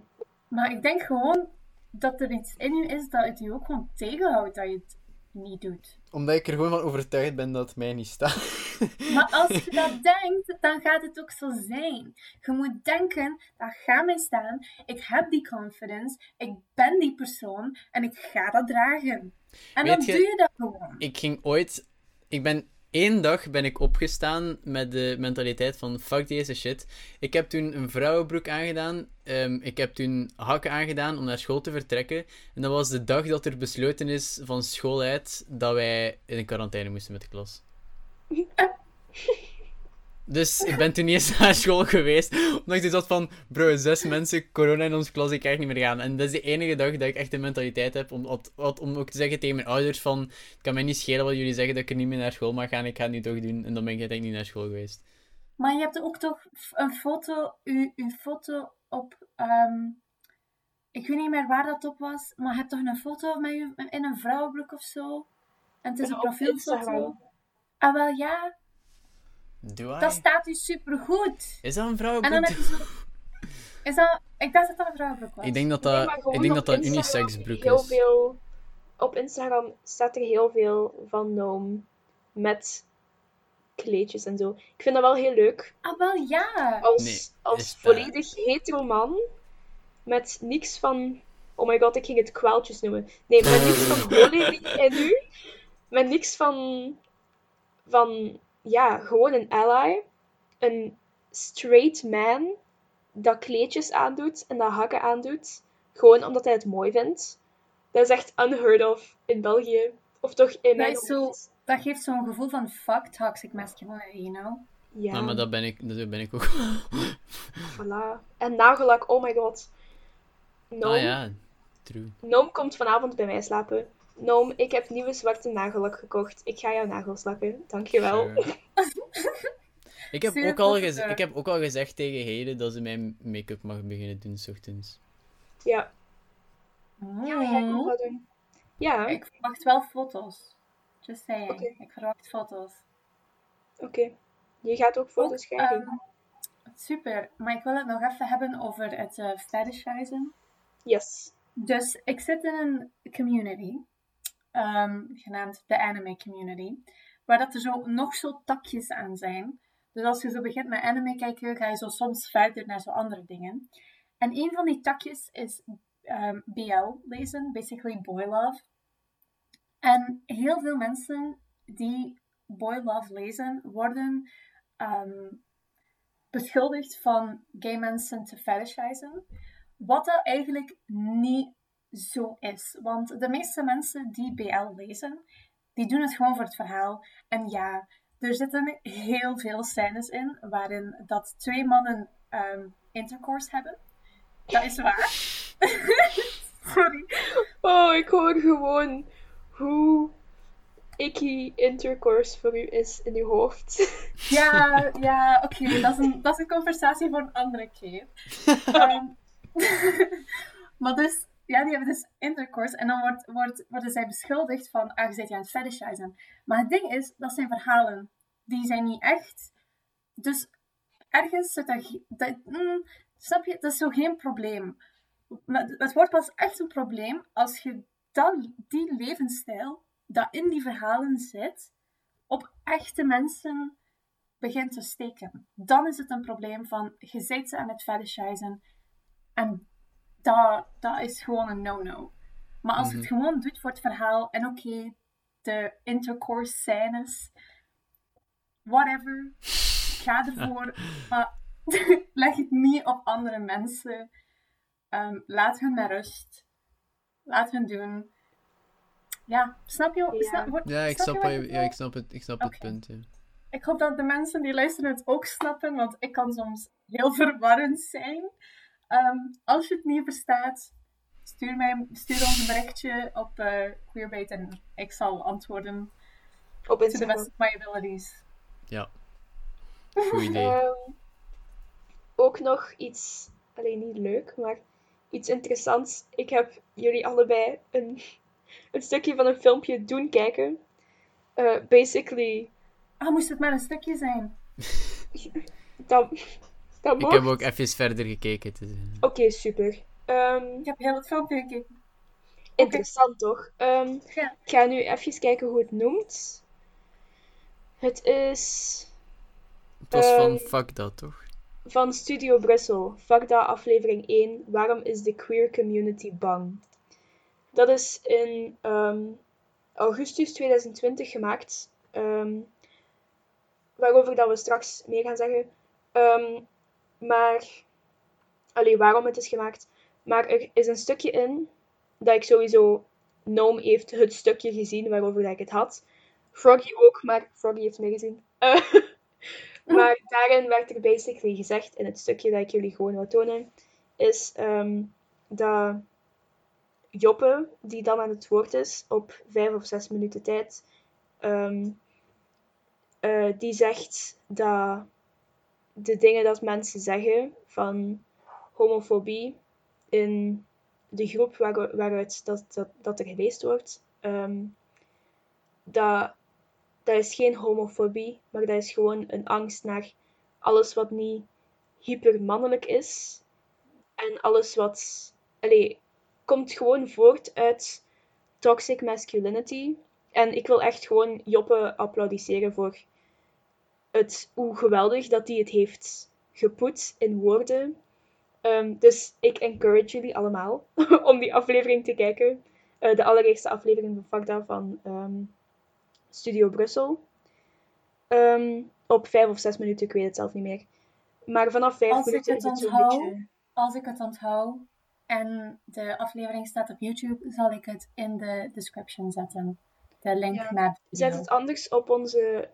B: Maar ik denk gewoon dat er iets in je is dat het je ook gewoon tegenhoudt dat je het niet doet.
C: Omdat ik er gewoon van overtuigd ben dat het mij niet staat.
B: Maar als je dat denkt, dan gaat het ook zo zijn. Je moet denken, dat gaat mij staan. Ik heb die confidence. Ik ben die persoon. En ik ga dat dragen. En
C: Weet
B: dan
C: je-
B: doe je dat gewoon.
C: ik ging ooit. Ik ben één dag ben ik opgestaan met de mentaliteit van fuck deze shit. Ik heb toen een vrouwenbroek aangedaan. Ehm, ik heb toen hakken aangedaan om naar school te vertrekken. En dat was de dag dat er besloten is van school uit dat wij in quarantaine moesten met de klas. Dus ik ben toen niet eens naar school geweest. Omdat ik dus had van, bro, zes mensen, corona in onze klas, ik kan echt niet meer gaan. En dat is de enige dag dat ik echt de mentaliteit heb om, wat- om ook te zeggen tegen mijn ouders van, het kan mij niet schelen wat jullie zeggen dat ik er niet meer naar school mag gaan, ik ga het nu toch doen. En dan ben ik uiteindelijk niet naar school geweest.
B: Maar je hebt ook toch een foto, uw, uw foto op, ehm, ik weet niet meer waar dat op was, maar je hebt toch een foto met je in een vrouwenbroek of zo? En het is een
A: Op
B: profielfoto. Ah, wel ja, Dat staat u supergoed.
C: Is dat een
B: En dan
C: vrouwenbroek?
B: heb je zo... Is dat... Ik dacht dat dat een vrouwenbroek was.
C: Ik denk dat dat, ik denk dat, dat een unisexbroek
A: heel
C: is.
A: Veel, op Instagram staat er heel veel van Noom met kleedjes en zo. Ik vind dat wel heel leuk.
B: Ah, wel ja.
A: Als,
C: Nee,
A: als volledig hetero man. Met niks van. Oh my god, ik ging het kwaaltjes noemen. Nee, met niks van cholerie in u. Met niks van. Van. Ja, gewoon een ally. Een straight man. Dat kleedjes aandoet en dat hakken aandoet. Gewoon omdat hij het mooi vindt. Dat is echt unheard of in België. Of toch in mijn
B: is zo-. Dat geeft zo'n gevoel van fuck toxic masculinity, you know?
A: Ja,
C: maar dat ben ik, dat ben ik ook.
A: voilà. En nagellak, oh my god. No.
C: Ah ja, true.
A: Noom komt vanavond bij mij slapen. Noom, ik heb nieuwe zwarte nagellak gekocht. Ik ga jouw nagels lakken. Dankjewel.
C: Ik, heb ook al gez- ik heb ook al gezegd tegen Heden dat ze mijn make-up mag beginnen doen, s ochtends.
A: Ja. Ja, ga ik ook wel doen. Ja, oké.
B: Ik verwacht wel foto's. Just saying.
A: Oké.
B: Ik verwacht foto's.
A: Je gaat ook foto's
B: Ook,
A: krijgen.
B: ehm, super. Maar ik wil het nog even hebben over het eh fetishizen.
A: Yes.
B: Dus ik zit in een community, ehm, genaamd de anime community, waar dat er zo, nog zo takjes aan zijn. Dus als je zo begint met anime kijken, ga je zo soms verder naar zo andere dingen. En een van die takjes is ehm, BL lezen, basically boy love. En heel veel mensen die boy love lezen, worden ehm, beschuldigd van gay mensen te fetishizen. Wat dat eigenlijk niet zo is. Want de meeste mensen die BL lezen, die doen het gewoon voor het verhaal. En ja, er zitten heel veel scènes in waarin dat twee mannen ehm, intercourse hebben. Dat is waar. Sorry.
A: Oh, ik hoor gewoon hoe icky intercourse voor u is in uw hoofd.
B: Ja, ja oké. Dat, is een- dat is een conversatie voor een andere keer. Ehm, maar dus, ja, die hebben dus intercourse en dan wordt, wordt, worden zij beschuldigd van, ah, je zit aan het fetishizen. Maar het ding is, dat zijn verhalen. Die zijn niet echt. Dus ergens zit ge- dat mm, snap je, dat is zo geen probleem. Maar het wordt pas echt een probleem als je dat, die levensstijl, dat in die verhalen zit, op echte mensen begint te steken. Dan is het een probleem van, je zit ze aan het fetishizen en dat, dat is gewoon een no-no. Maar als je het gewoon doet voor het verhaal en oké, de intercourse scènes, whatever, ga ervoor, maar leg het niet op andere mensen. Ehm, laat hun met rust. Laat hun doen. Ja, snap je?
A: Ja.
B: Snap, wordt-
C: Ja, ik
B: snap je-
C: ja, ik snap het, ik snap het punt. Ja.
B: Ik hoop dat de mensen die luisteren het ook snappen, want ik kan soms heel verwarrend zijn. Ehm, als je het niet verstaat, stuur, mij, stuur ons een berichtje op eh Queerbait en ik zal antwoorden
A: Op
B: to the best of my abilities.
C: ja. Goed idee.
A: Ehm, ook nog iets, alleen niet leuk, maar iets interessants. Ik heb jullie allebei een, een stukje van een filmpje doen kijken. Eh, basically,
B: Ah, moest het maar een stukje zijn?
A: dat,
C: Ik heb ook even verder gekeken. dus, eh.
A: Oké, super. Ehm,
B: Ik heb heel het filmpje gekeken.
A: interessant toch? Ehm,
B: Ja.
A: ik ga nu even kijken hoe het noemt. Het is
C: Het was van
A: Ehm,
C: fuck dat, toch?
A: van Studio Brussel. Vakda aflevering 1. Waarom is de queer community bang? Dat is in ehm, augustus 2020 gemaakt. Ehm, waarover dat we straks meer gaan zeggen. Maar, allee, waarom het is gemaakt. Maar er is een stukje in dat ik sowieso. Noom heeft het stukje gezien waarover ik het had. Froggy ook, maar Froggy heeft me gezien. Eh, maar daarin werd er basically gezegd, in het stukje dat ik jullie gewoon wil tonen, is ehm, dat Joppe, die dan aan het woord is op vijf of zes minuten tijd, ehm, eh, die zegt dat de dingen dat mensen zeggen van homofobie in de groep waar, waaruit dat, dat, dat er gelezen wordt, ehm, dat, dat is geen homofobie, maar dat is gewoon een angst naar alles wat niet hypermannelijk is. En alles wat, allee, komt gewoon voort uit toxic masculinity. En ik wil echt gewoon Joppe applaudisseren voor het, hoe geweldig dat hij het heeft geput in woorden. Ehm, dus ik encourage jullie allemaal om die aflevering te kijken. Eh, de allereerste aflevering van Fakta van ehm, Studio Brussel. Ehm, op vijf of zes minuten, ik weet het zelf niet meer. Maar vanaf vijf
B: Als ik
A: minuten
B: het
A: is het zo'n
B: onthoud,
A: beetje...
B: Als ik het onthoud en de aflevering staat op YouTube, zal ik het in de description zetten. De link
A: Ja.
B: naar
A: Zet het anders op onze,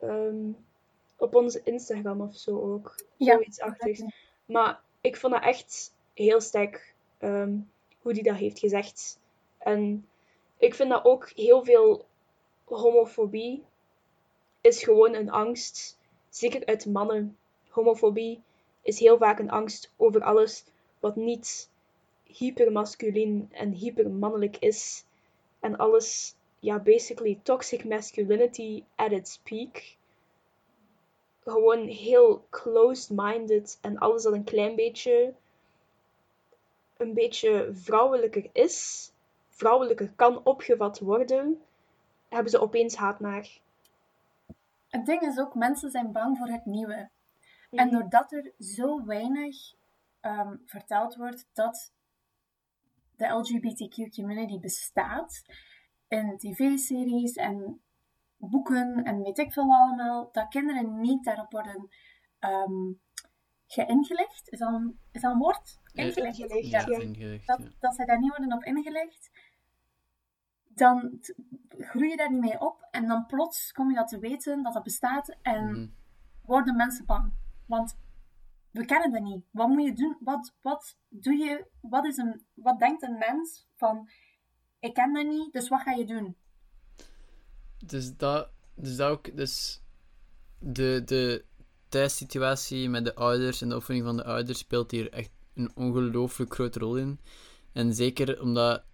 A: op onze Instagram of zo ook.
B: Ja,
A: Zoiets achtigs. Maar ik vond dat echt heel sterk ehm, hoe die dat heeft gezegd. En ik vind dat ook heel veel homofobie is gewoon een angst. Zeker uit mannen. Homofobie is heel vaak een angst over alles wat niet hypermasculien en hypermannelijk is. En alles, ja, basically toxic masculinity at its peak. Gewoon heel closed-minded en alles dat een klein beetje, een beetje vrouwelijker is, vrouwelijker kan opgevat worden, hebben ze opeens haat naar.
B: Het ding is ook, mensen zijn bang voor het nieuwe. En
A: Mhm.
B: doordat er zo weinig ehm, verteld wordt dat de LGBTQ community bestaat in tv-series en boeken en weet ik veel allemaal, dat kinderen niet daarop worden ehm geïngelegd. Is dat, een, is dat een woord?
C: Ja,
B: Ingelegd.
A: Ingelegd,
C: Ja,
A: ja.
C: ingericht,
B: Dat,
C: ja.
B: dat zij daar niet worden op ingelegd, dan t- groei je daar niet mee op. En dan plots kom je dat te weten dat dat bestaat en
C: Mhm.
B: worden mensen bang. Want we kennen dat niet. Wat moet je doen? Wat, wat doe je? Wat, is een, wat denkt een mens van, ik ken dat niet, dus wat ga je doen?
C: Dus dat, dus dat ook, dus de, de thuissituatie met de ouders en de opvoeding van de ouders speelt hier echt een ongelooflijk grote rol in. En zeker omdat,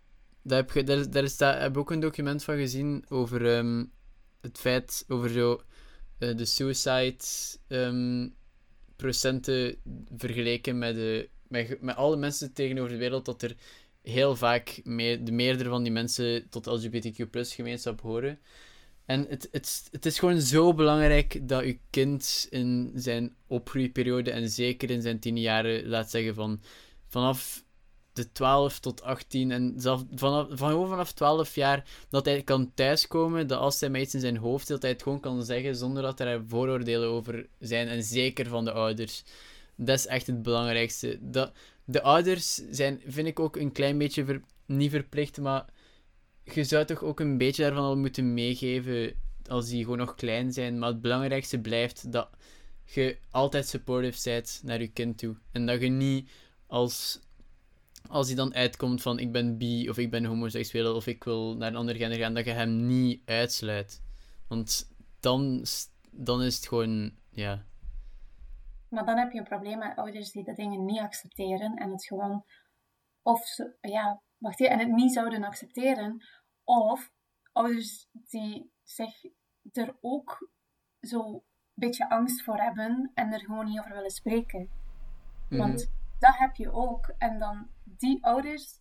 C: daar heb, je, daar, daar is, daar heb ik ook een document van gezien over ehm, het feit, over zo eh, de suicide ehm, procenten vergeleken met, de, met, met alle mensen tegenover de wereld, dat er heel vaak mee, de meerdere van die mensen tot LGBTQ gemeenschap horen. En het, het, het is gewoon zo belangrijk dat je kind in zijn opgroeiperiode en zeker in zijn tien jaren laat zeggen van vanaf de 12 tot 18 en zelf vanaf, van, vanaf 12 jaar dat hij kan thuiskomen, dat als hij met iets in zijn hoofd zit, dat hij het gewoon kan zeggen zonder dat er vooroordelen over zijn en zeker van de ouders. Dat is echt het belangrijkste. Dat, de ouders zijn, vind ik ook een klein beetje niet verplicht, maar je zou toch ook een beetje daarvan al moeten meegeven als die gewoon nog klein zijn. Maar het belangrijkste blijft dat je altijd supportive bent naar je kind toe. En dat je niet als, als hij dan uitkomt van ik ben bi of ik ben homoseksueel of ik wil naar een ander gender gaan, dat je hem niet uitsluit. Want dan, dan is het gewoon, ja.
B: Maar dan heb je een probleem met ouders die de dingen niet accepteren en het gewoon, of ja, even, en het niet zouden accepteren, of ouders die zich er ook zo een beetje angst voor hebben en er gewoon niet over willen spreken.
C: Mhm.
B: Want dat heb je ook. En dan die ouders,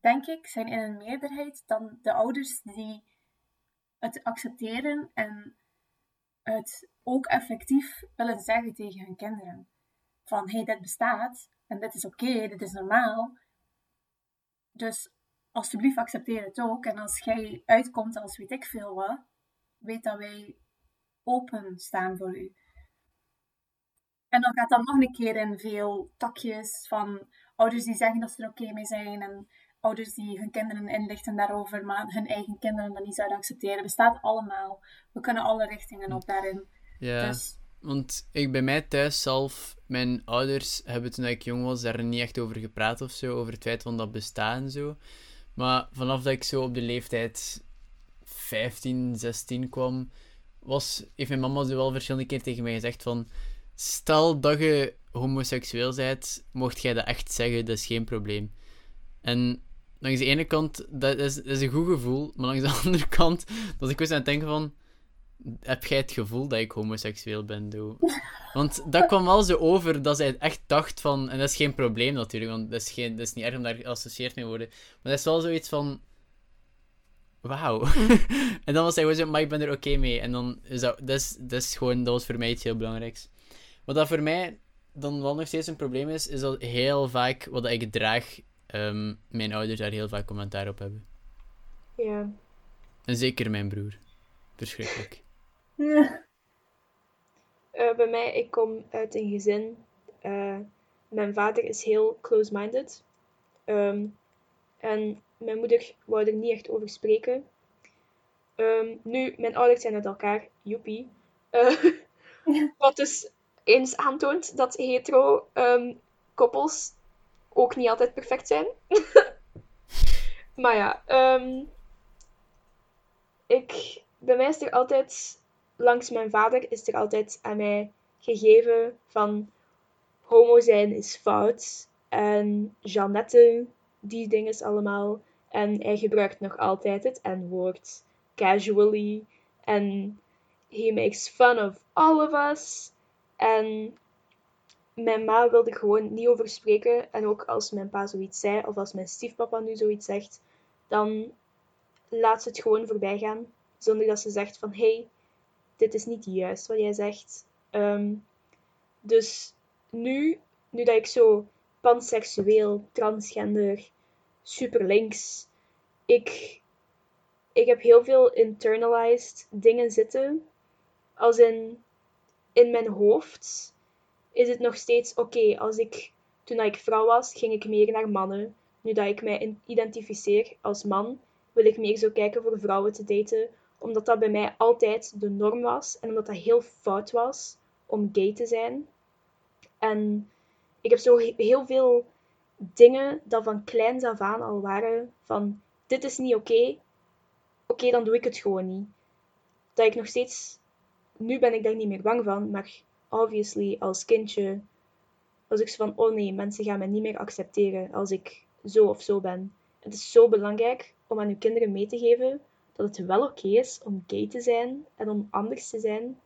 B: denk ik, zijn in een meerderheid dan de ouders die het accepteren en het ook effectief willen zeggen tegen hun kinderen. Van, hé, hey, dit bestaat en dit is oké, dit is normaal. Dus alsjeblieft accepteer het ook. En als jij uitkomt als weet ik veel wat, weet dat wij open staan voor u. En dan gaat dat nog een keer in veel takjes van ouders die zeggen dat ze er oké mee zijn en ouders die hun kinderen inlichten daarover, maar hun eigen kinderen dat niet zouden accepteren. Bestaat allemaal. We kunnen alle richtingen op daarin.
C: Ja.
B: Dus
C: Want ik bij mij thuis zelf, mijn ouders hebben toen ik jong was daar niet echt over gepraat of zo, over het feit van dat bestaan en zo. Maar vanaf dat ik zo op de leeftijd 15, 16 kwam, was, heeft mijn mama zo wel verschillende keer tegen mij gezegd van, stel dat je homoseksueel bent, mocht jij dat echt zeggen, dat is geen probleem. En langs de ene kant, dat is, dat is een goed gevoel, maar langs de andere kant, dat ik was aan het denken van, heb jij het gevoel dat ik homoseksueel ben, doe? Want dat kwam wel zo over dat zij echt dacht van... En dat is geen probleem natuurlijk, want dat is, geen, dat is niet erg om daar geassocieerd mee te worden. Maar dat is wel zoiets van... wauw. en dan was hij gewoon zo, maar ik ben er oké mee. En dan is dat, dat, is, dat is gewoon, dat was voor mij iets heel belangrijks. Wat dat voor mij dan wel nog steeds een probleem is, is dat heel vaak wat ik draag, ehm, mijn ouders daar heel vaak commentaar op hebben.
A: Ja.
C: En zeker mijn broer. Verschrikkelijk.
B: Ja.
A: Eh, bij mij, ik kom uit een gezin. eh, mijn vader is heel close-minded. Ehm, en mijn moeder wou er niet echt over spreken. Ehm, nu, mijn ouders zijn uit elkaar, joepie. Eh, wat dus eens aantoont dat hetero ehm, koppels ook niet altijd perfect zijn. maar ja, ik, bij mij is er altijd, langs mijn vader, is er altijd aan mij gegeven van homo zijn is fout. En Jeannette, die dingen allemaal. En hij gebruikt nog altijd het N-woord casually. En he makes fun of all of us. En mijn ma wilde gewoon niet over spreken. En ook als mijn pa zoiets zei, of als mijn stiefpapa nu zoiets zegt, dan laat ze het gewoon voorbij gaan. Zonder dat ze zegt van, hey, dit is niet juist wat jij zegt. Ehm, dus nu, nu dat ik zo panseksueel, transgender, super links, ik, ik heb heel veel internalized dingen zitten. Als in, in mijn hoofd is het nog steeds oké. als ik, toen ik vrouw was, ging ik meer naar mannen. Nu dat ik mij identificeer als man, wil ik meer zo kijken voor vrouwen te daten. Omdat dat bij mij altijd de norm was. En omdat dat heel fout was om gay te zijn. En ik heb zo he- heel veel dingen dat van kleins af aan al waren van dit is niet oké, oké dan doe ik het gewoon niet. Dat ik nog steeds, nu ben ik daar niet meer bang van, maar obviously als kindje was ik zo van oh nee, mensen gaan mij niet meer accepteren als ik zo of zo ben. Het is zo belangrijk om aan uw kinderen mee te geven dat het wel oké is om gay te zijn en om anders te zijn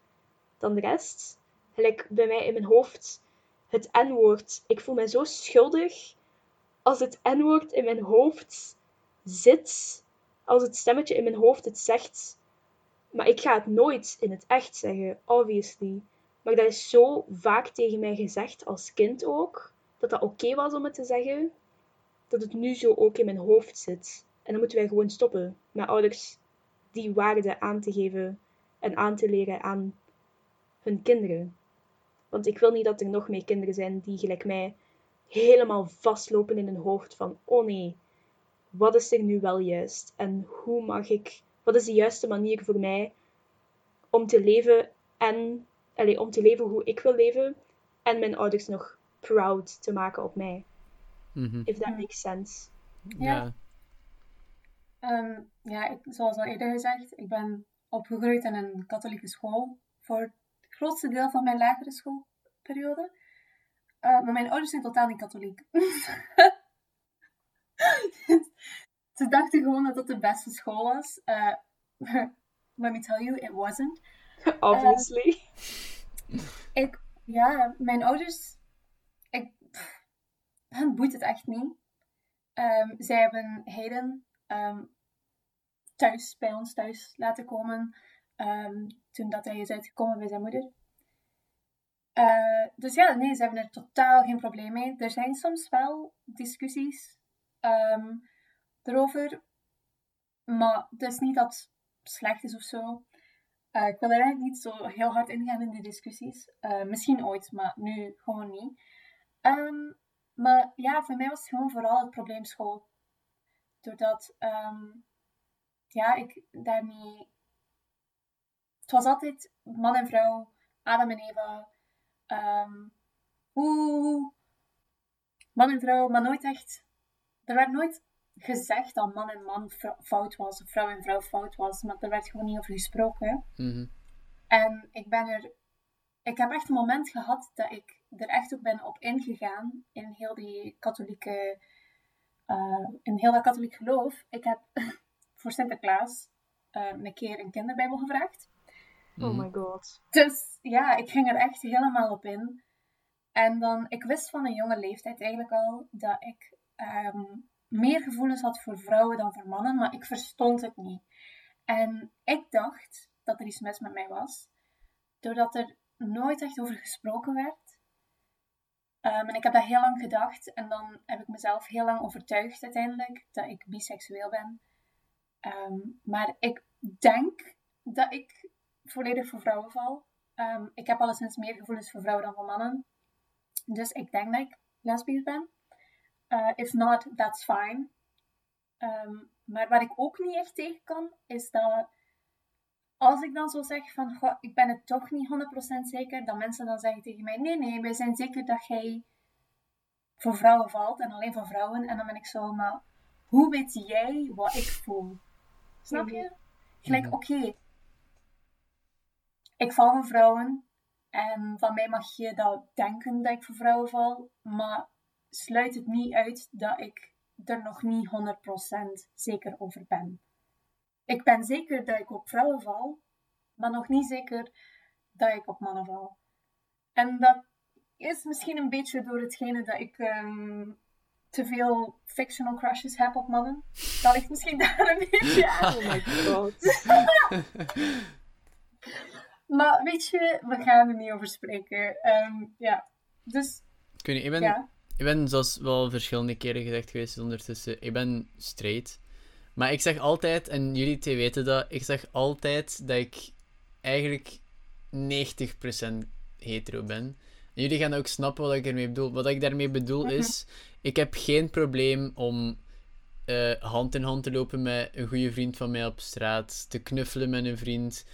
A: dan de rest. Gelijk bij mij in mijn hoofd het N-woord. Ik voel mij zo schuldig als het N-woord in mijn hoofd zit. Als het stemmetje in mijn hoofd het zegt. Maar ik ga het nooit in het echt zeggen, obviously. Maar dat is zo vaak tegen mij gezegd, als kind ook, dat dat oké was om het te zeggen, dat het nu zo ook in mijn hoofd zit. En dan moeten wij gewoon stoppen met ouders die waarde aan te geven en aan te leren aan hun kinderen. Want ik wil niet dat er nog meer kinderen zijn die gelijk mij helemaal vastlopen in hun hoofd van oh nee, wat is er nu wel juist? En hoe mag ik, wat is de juiste manier voor mij om te leven en allee, om te leven hoe ik wil leven en mijn ouders nog proud te maken op mij.
C: Mhm.
A: If that makes sense.
C: Ja.
B: Ehm, ja, ik, zoals al eerder gezegd, ik ben opgegroeid in een katholieke school voor het grootste deel van mijn lagere schoolperiode. Eh, maar mijn ouders zijn totaal niet katholiek. Ze dachten gewoon dat dat de beste school was. Eh, let me tell you, it wasn't.
A: Obviously.
B: Ik, ja, mijn ouders, ik, pff, hen boeit het echt niet. Ehm, zij hebben Hayden ehm, thuis, bij ons thuis laten komen, ehm, toen dat hij is uitgekomen bij zijn moeder. Eh, dus ja, nee, ze hebben er totaal geen probleem mee. Er zijn soms wel discussies ehm, erover, maar het is niet dat het slecht is of zo. Eh, ik wil er eigenlijk niet zo heel hard ingaan in die discussies. Eh, misschien ooit, maar nu gewoon niet. Maar ja, voor mij was het gewoon vooral het probleem school. Doordat, ehm, ja, ik daar niet... Het was altijd man en vrouw, Adam en Eva. ehm oeh, man en vrouw, maar nooit echt... Er werd nooit gezegd dat man en man fout was, of vrouw en vrouw fout was, maar er werd gewoon niet over gesproken.
C: Mhm.
B: En ik ben er. Ik heb echt een moment gehad dat ik er echt ook ben op ingegaan in heel die katholieke. Eh, in heel dat katholiek geloof. Ik heb voor Sinterklaas eh, een keer een kinderbijbel gevraagd.
A: Oh
C: Mhm.
A: my god.
B: Dus ja, ik ging er echt helemaal op in. En dan, ik wist van een jonge leeftijd eigenlijk al dat ik ehm, meer gevoelens had voor vrouwen dan voor mannen, maar ik verstond het niet. En ik dacht dat er iets mis met mij was, doordat er nooit echt over gesproken werd. Ehm, en ik heb dat heel lang gedacht en dan heb ik mezelf heel lang overtuigd uiteindelijk dat ik biseksueel ben. Ehm, maar ik denk dat ik volledig voor vrouwen val. Um, ik heb alleszins meer gevoelens voor vrouwen dan voor mannen. Dus ik denk dat ik lesbisch ben. Uh, if not, that's fine. Maar waar ik ook niet echt tegen kan, is dat als ik dan zo zeg van, goh, ik ben het toch niet 100% zeker, dat mensen dan zeggen tegen mij, nee, nee, wij zijn zeker dat jij voor vrouwen valt en alleen voor vrouwen. En dan ben ik zo, maar hoe weet jij wat ik voel? Snap je? Gelijk, oké, ik val voor vrouwen en van mij mag je dat denken dat ik voor vrouwen val, maar sluit het niet uit dat ik er nog niet 100% zeker over ben. Ik ben zeker dat ik op vrouwen val, maar nog niet zeker dat ik op mannen val. En dat is misschien een beetje door hetgene dat ik um, te veel fictional crushes heb op mannen. Dat ligt misschien daar een beetje aan. Oh my god. maar weet je, we gaan er niet over spreken. Um, ja, dus...
C: Ik weet niet, ik ben, ja. ik ben zoals wel verschillende keren gezegd geweest ondertussen, ik ben straight. Maar ik zeg altijd, en jullie twee weten dat, ik zeg altijd dat ik eigenlijk 90% hetero ben. En jullie gaan ook snappen wat ik ermee bedoel. Wat ik daarmee bedoel mhm. is, ik heb geen probleem om uh, hand in hand te lopen met een goede vriend van mij op straat, te knuffelen met een vriend,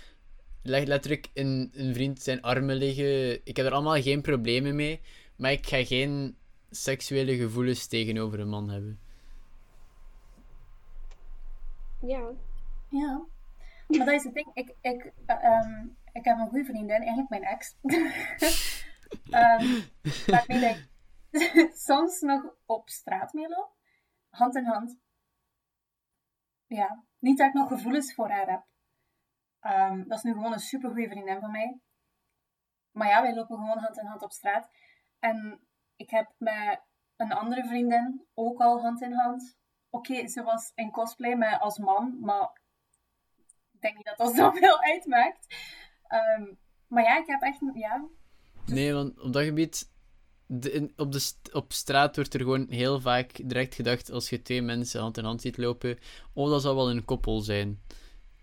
C: letterlijk in een vriend zijn armen liggen. Ik heb er allemaal geen problemen mee, maar ik ga geen seksuele gevoelens tegenover een man hebben.
A: Ja.
B: Ja. Maar dat is het ding. Ik, ik, uh, ik heb een goede vriendin, eigenlijk mijn ex. um, waarmee ik soms nog op straat mee loop. Hand in hand. Ja. Niet dat ik nog gevoelens voor haar heb. Um, dat is nu gewoon een super goede vriendin van mij. Maar ja, wij lopen gewoon hand in hand op straat. En ik heb met een andere vriendin ook al hand in hand Oké, ze was in cosplay met als man, maar ik denk niet dat dat zoveel uitmaakt. Um, maar ja, ik heb echt... Ja.
C: Nee, want op dat gebied... Op, de op straat wordt er gewoon heel vaak direct gedacht, als je twee mensen hand in hand ziet lopen, oh, dat zal wel een koppel zijn.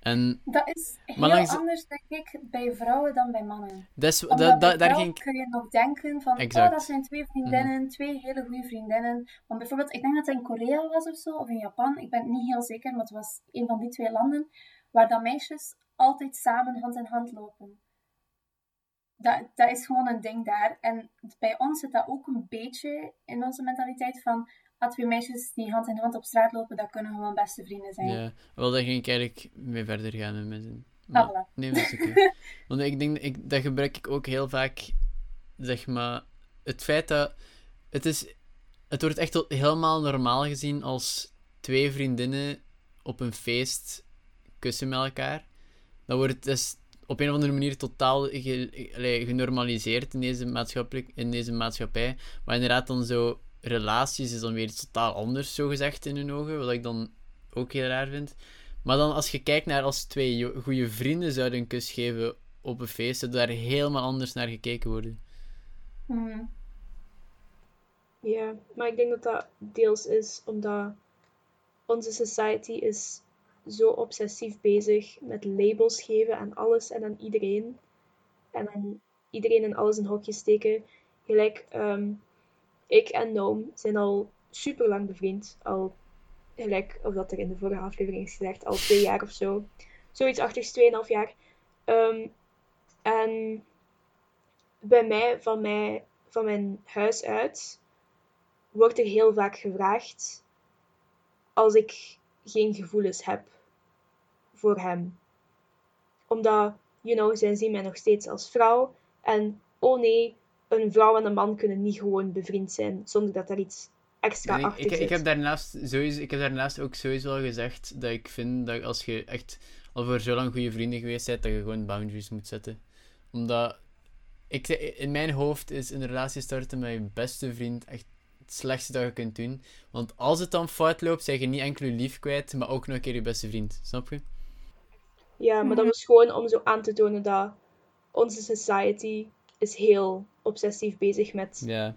C: En,
B: dat is heel anders, denk ik, bij vrouwen dan bij mannen.
C: Des, da, da, daar ging...
B: kun je nog denken van, oh, dat zijn twee vriendinnen, mhm. twee hele goede vriendinnen. Want bijvoorbeeld, ik denk dat het in Korea was of zo, of in Japan, ik ben het niet heel zeker, maar het was een van die twee landen, waar dan meisjes altijd samen hand in hand lopen. Dat, dat is gewoon een ding daar. En bij ons zit dat ook een beetje in onze mentaliteit van twee meisjes die hand in hand op straat lopen, dat kunnen gewoon beste vrienden zijn.
C: Ja, wel, daar ging ik eigenlijk mee verder gaan met zin.
B: Ah,
C: nee, dat is oké. Want ik denk, ik, dat gebruik ik ook heel vaak, zeg maar, het feit dat het is, het wordt echt helemaal normaal gezien als twee vriendinnen op een feest kussen met elkaar. Dat wordt dus op een of andere manier totaal genormaliseerd in deze, maatschappelijk, in deze maatschappij. Maar inderdaad dan zo relaties is dan weer iets totaal anders, zo gezegd, in hun ogen. Wat ik dan ook heel raar vind. Maar dan als je kijkt naar als twee goede vrienden zouden een kus geven op een feest, zou daar helemaal anders naar gekeken worden.
B: Hmm.
A: Ja, maar ik denk dat dat deels is omdat onze society is zo obsessief bezig met labels geven aan alles en aan iedereen. En dan iedereen en alles in hokjes steken. Gelijk, um, ik en Noam zijn al super lang bevriend. Al gelijk, of dat er in de vorige aflevering is gezegd, al twee jaar of zo. Zoiets achter 2,5 jaar. Um, en bij mij van, mij, van mijn huis uit, wordt er heel vaak gevraagd als ik geen gevoelens heb voor hem. Omdat, you know, zij zien mij nog steeds als vrouw. En oh nee, een vrouw en een man kunnen niet gewoon bevriend zijn zonder dat er iets extra achter
C: ik,
A: zit.
C: Ik heb, daarnaast sowieso, ik heb daarnaast ook sowieso al gezegd dat ik vind dat als je echt al voor zo lang goede vrienden geweest bent, dat je gewoon boundaries moet zetten. Omdat ik, in mijn hoofd is een relatie starten met je beste vriend echt het slechtste dat je kunt doen. Want als het dan fout loopt, zeg je niet enkel je lief kwijt, maar ook nog een keer je beste vriend. Snap je?
A: Ja, maar dat was gewoon om zo aan te tonen dat onze society is heel obsessief bezig met...
C: Ja.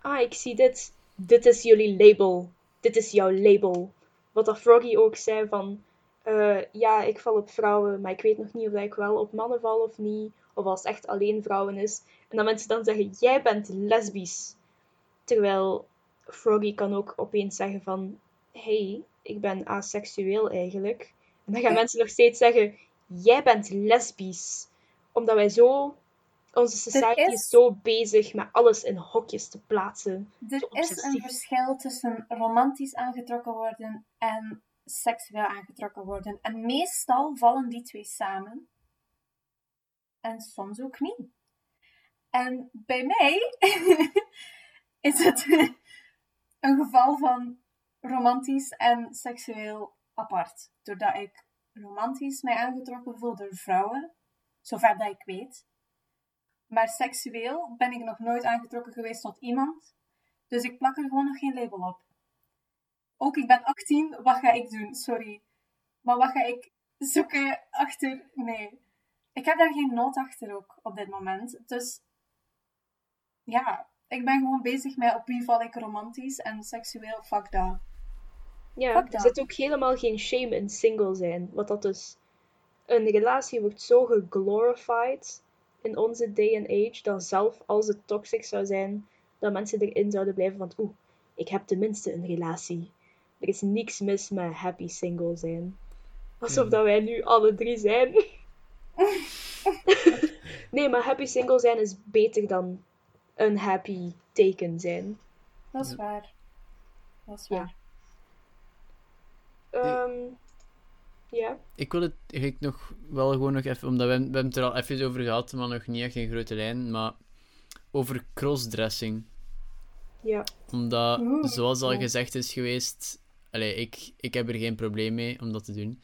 A: Ah, ik zie dit. Dit is jullie label. Dit is jouw label. Wat dat Froggy ook zei van... eh, ja, ik val op vrouwen, maar ik weet nog niet of ik wel op mannen val of niet. Of als het echt alleen vrouwen is. En dat mensen dan zeggen, jij bent lesbisch. Terwijl Froggy kan ook opeens zeggen van... hey, ik ben aseksueel eigenlijk. En dan gaan mensen nog steeds zeggen, jij bent lesbisch. Omdat wij zo... Onze society is...
B: is-
A: zo bezig met alles in hokjes te plaatsen.
B: Er is een verschil tussen romantisch aangetrokken worden en seksueel aangetrokken worden. En meestal vallen die twee samen. En soms ook niet. En bij mij is het een geval van romantisch en seksueel apart. Doordat ik romantisch mij aangetrokken voel door vrouwen, zover dat ik weet. Maar seksueel ben ik nog nooit aangetrokken geweest tot iemand. Dus ik plak er gewoon nog geen label op. Ook ik ben 18, wat ga ik doen? Sorry. Maar wat ga ik zoeken achter? Nee. Ik heb daar geen nood achter ook op dit moment. Dus ja, ik ben gewoon bezig met op wie val ik romantisch en seksueel, fuck dat.
A: Ja, er zit ook helemaal geen shame in single zijn. Wat dat dus... Een relatie wordt zo geglorified in onze day and age, dat zelf als het toxic zou zijn, dat mensen erin zouden blijven van, oeh, ik heb tenminste een relatie. Er is niks mis met happy single zijn. Alsof
C: Mhm.
A: dat wij nu alle drie zijn. nee, maar happy single zijn is beter dan unhappy taken zijn.
B: Dat is waar. Dat is
A: Ja.
B: waar.
A: Ja.
C: Ik wil het ik nog wel gewoon nog even, omdat we, we hebben het er al even over gehad, maar nog niet echt in grote lijn, maar over crossdressing.
A: Ja.
C: Omdat,
B: Oeh.
C: zoals al gezegd is geweest, allee, ik, ik heb er geen probleem mee om dat te doen.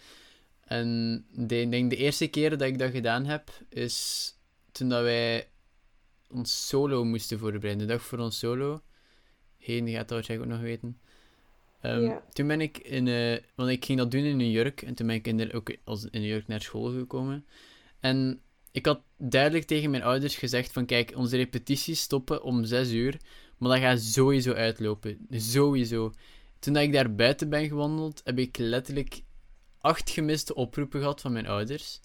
C: En de, ik denk de eerste keer dat ik dat gedaan heb, is toen dat wij ons solo moesten voorbereiden. De dag voor ons solo. Heen gaat dat waarschijnlijk ook nog weten. Ehm,
A: Ja.
C: Toen ben ik in... eh, want ik ging dat doen in New York. En toen ben ik in de, ook als, in New York naar school gekomen. En ik had duidelijk tegen mijn ouders gezegd van... Kijk, onze repetities stoppen om zes uur. Maar dat gaat sowieso uitlopen. Sowieso. Toen dat ik daar buiten ben gewandeld, heb ik letterlijk acht gemiste oproepen gehad van mijn ouders.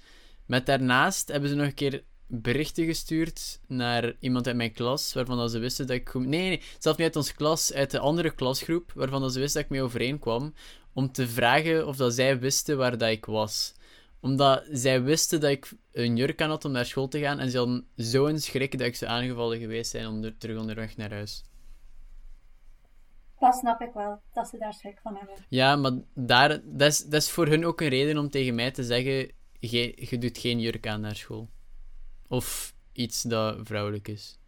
C: Met daarnaast hebben ze nog een keer berichten gestuurd naar iemand uit mijn klas, waarvan dat ze wisten dat ik... Nee, nee, zelfs niet uit onze klas, uit de andere klasgroep, waarvan dat ze wisten dat ik mee overeenkwam, om te vragen of dat zij wisten waar dat ik was. Omdat zij wisten dat ik een jurk aan had om naar school te gaan, en ze hadden zo'n schrik dat ik ze aangevallen geweest zijn om er, terug onderweg naar huis.
B: Dat snap ik wel, dat ze daar schrik van hebben.
C: Ja, maar daar, dat, is, dat is voor hun ook een reden om tegen mij te zeggen: je, je doet geen jurk aan naar school. Of iets dat vrouwelijk is.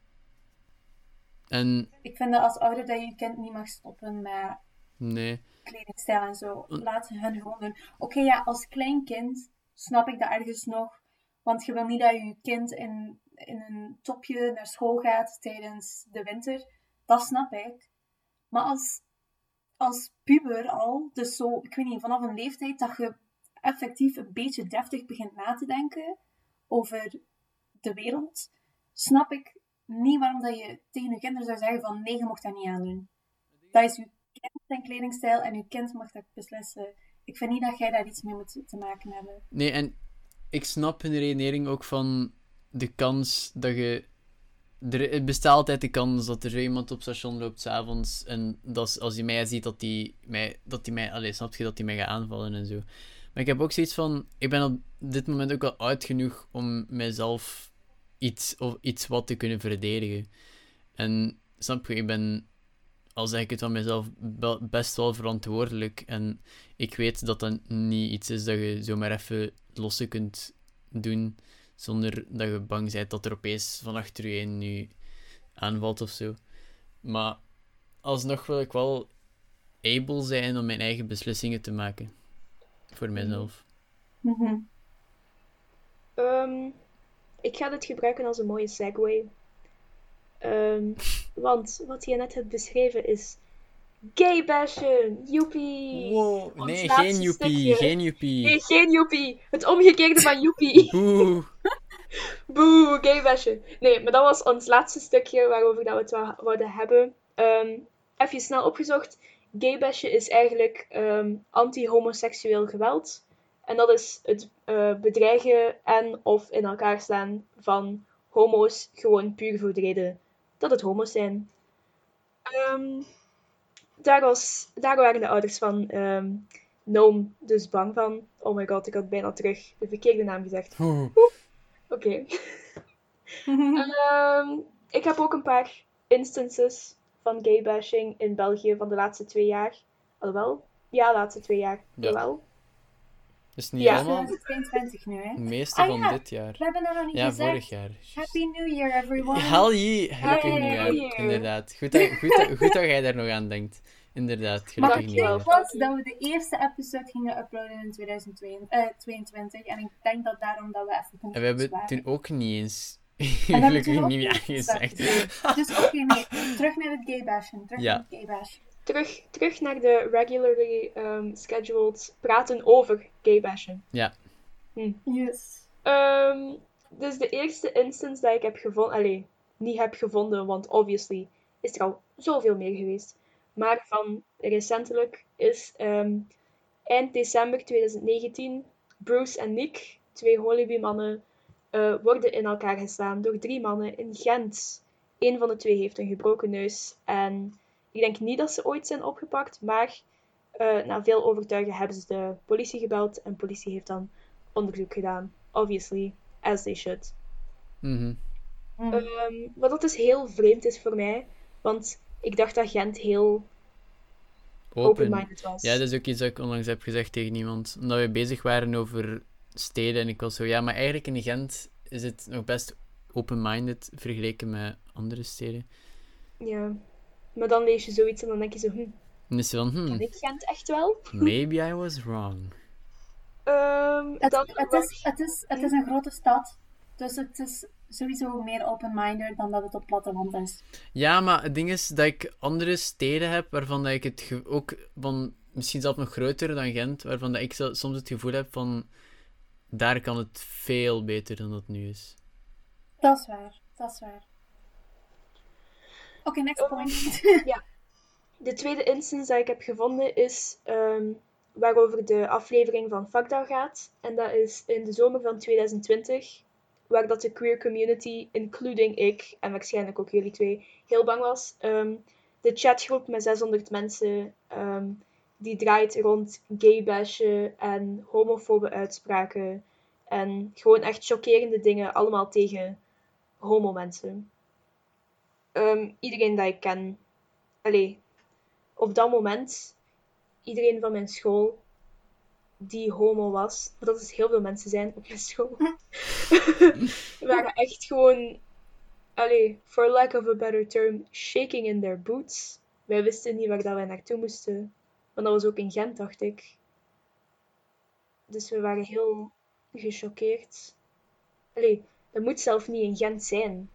C: En
B: Ik vind dat als ouder dat je je kind niet mag stoppen met
C: nee,
B: kledingstijl en zo. Laat hun gewoon doen. Oké, ja, als klein kind snap ik dat ergens nog. Want je wil niet dat je kind in, in een topje naar school gaat tijdens de winter. Dat snap ik. Maar als, als puber al, dus zo, ik weet niet, vanaf een leeftijd dat je effectief een beetje deftig begint na te denken over de wereld, snap ik niet waarom dat je tegen je kinderen zou zeggen van nee, je mocht dat niet aandoen. Dat is je kind zijn kledingstijl en je kind mag dat beslissen. Ik vind niet dat jij daar iets mee moet te maken hebben.
C: nee, en ik snap hun redenering ook van de kans dat je. Er het bestaat altijd de kans dat er zo iemand op station loopt s'avonds. En dat als hij mij ziet, dat hij mij. Dat hij mij allee, snap je dat hij mij gaat aanvallen en zo. Maar ik heb ook zoiets van. Ik ben op dit moment ook wel oud genoeg om mijzelf iets of iets wat te kunnen verdedigen. En snap je, ik ben. Al zeg ik het van mezelf, best wel verantwoordelijk. En ik weet dat dat niet iets is dat je zomaar even losse kunt doen. Zonder dat je bang bent dat er opeens van achter je een nu aanvalt of zo. Maar alsnog wil ik wel able zijn om mijn eigen beslissingen te maken. Voor mezelf.
B: Mhm.
A: Ehm, ik ga dit gebruiken als een mooie segue. Ehm, want wat je net hebt beschreven is gay bashen, joepie.
C: Wow,
A: Ons
C: nee, geen joepie, geen joepie.
A: Nee, geen joepie. Het omgekeerde van joepie.
C: Boe.
A: Boe, gay bashen. Nee, maar dat was ons laatste stukje waarover dat we het wou- wouden hebben. Ehm, even snel opgezocht. Gay bashen is eigenlijk ehm, anti-homoseksueel geweld. En dat is het eh, bedreigen en of in elkaar slaan van homo's gewoon puur voor de reden dat het homo's zijn. Ehm, daar, was, daar waren de ouders van ehm Noam dus bang van. Oh my god, ik had bijna terug de verkeerde naam gezegd. Oké. Ehm, ik heb ook een paar instances van gay bashing in België van de laatste twee jaar. Alhoewel? Ja, de laatste twee jaar.
C: Ja.
A: Jawel.
C: Dus niet
A: Ja.
C: allemaal
B: 2022 nu, hè?
C: het meeste
B: Ah,
C: van
B: ja.
C: dit jaar.
B: We hebben dat nog niet
C: Ja,
B: gezegd.
C: vorig jaar.
B: Happy New Year, everyone.
C: Hell yeah, gelukkig
B: Hey.
C: nieuwjaar. Inderdaad. Goed dat, goed, dat, goed dat jij daar nog aan denkt. Inderdaad,
B: Maar
C: gelukkig
B: het
A: Dankjewel.
B: ding
C: nieuwjaar.
B: was dat we de eerste episode gingen uploaden in 2022. En ik denk dat daarom dat we even
C: En we hebben
B: waren.
C: toen ook niet eens gelukkig
B: toen ook
C: nieuwjaar
B: niet
C: gezegd.
B: gezegd. Dus oké, nee. Terug naar het gay bashen. Terug
C: Ja.
B: naar het gay bashen.
A: Terug, terug naar de regularly ehm, scheduled praten over gay bashing.
C: Ja.
B: Yes.
A: Ehm, dus de eerste instance dat ik heb gevonden, allee, niet heb gevonden, want obviously is er al zoveel meer geweest. Maar van recentelijk is ehm, eind december 2019 Bruce en Nick, twee Holiby-mannen, eh, worden in elkaar geslaan door drie mannen in Gent. Eén van de twee heeft een gebroken neus en ik denk niet dat ze ooit zijn opgepakt, maar eh, na veel overtuigen hebben ze de politie gebeld en de politie heeft dan onderzoek gedaan. Obviously, as they should.
C: Mhm.
B: Mm.
A: Ehm, wat dat dus heel vreemd is voor mij, want ik dacht dat Gent heel
C: Open.
A: open-minded was.
C: Ja, dat is ook iets dat ik onlangs heb gezegd tegen iemand. Omdat we bezig waren over steden. En ik was zo, ja, maar eigenlijk in Gent is het nog best open-minded vergeleken met andere steden.
A: Ja. Maar dan lees je zoiets en dan denk je zo, hm,
C: En dan is ze van,
A: ken
C: hmm,
A: ik Gent echt wel?
C: maybe I was wrong.
A: Ehm,
B: Het,
A: dan
B: het, is, het, is, het is een grote stad. Dus het is sowieso meer open-minded dan dat het op platteland is.
C: Ja, maar het ding is dat ik andere steden heb waarvan dat ik het ge- ook van misschien zelfs nog groter dan Gent, waarvan dat ik zo- soms het gevoel heb van daar kan het veel beter dan dat nu is.
B: Dat is waar. Dat is waar. Oké, next
A: Oh.
B: point.
A: De tweede instance dat ik heb gevonden is ehm, waarover de aflevering van Fakda gaat. En dat is in de zomer van 2020, waar dat de queer community, including ik en waarschijnlijk ook jullie twee, heel bang was. Ehm, de chatgroep met 600 mensen, ehm, die draait rond gay bashen en homofobe uitspraken. En gewoon echt chockerende dingen, allemaal tegen homo-mensen. Ehm, iedereen dat ik ken, allee, op dat moment, iedereen van mijn school die homo was, want dat is heel veel mensen zijn op mijn school, waren echt gewoon, allee, for lack of a better term, shaking in their boots. Wij wisten niet waar dat wij naartoe moesten, want dat was ook in Gent, dacht ik. Dus we waren heel gechoqueerd. Allee, dat moet zelf niet in Gent zijn.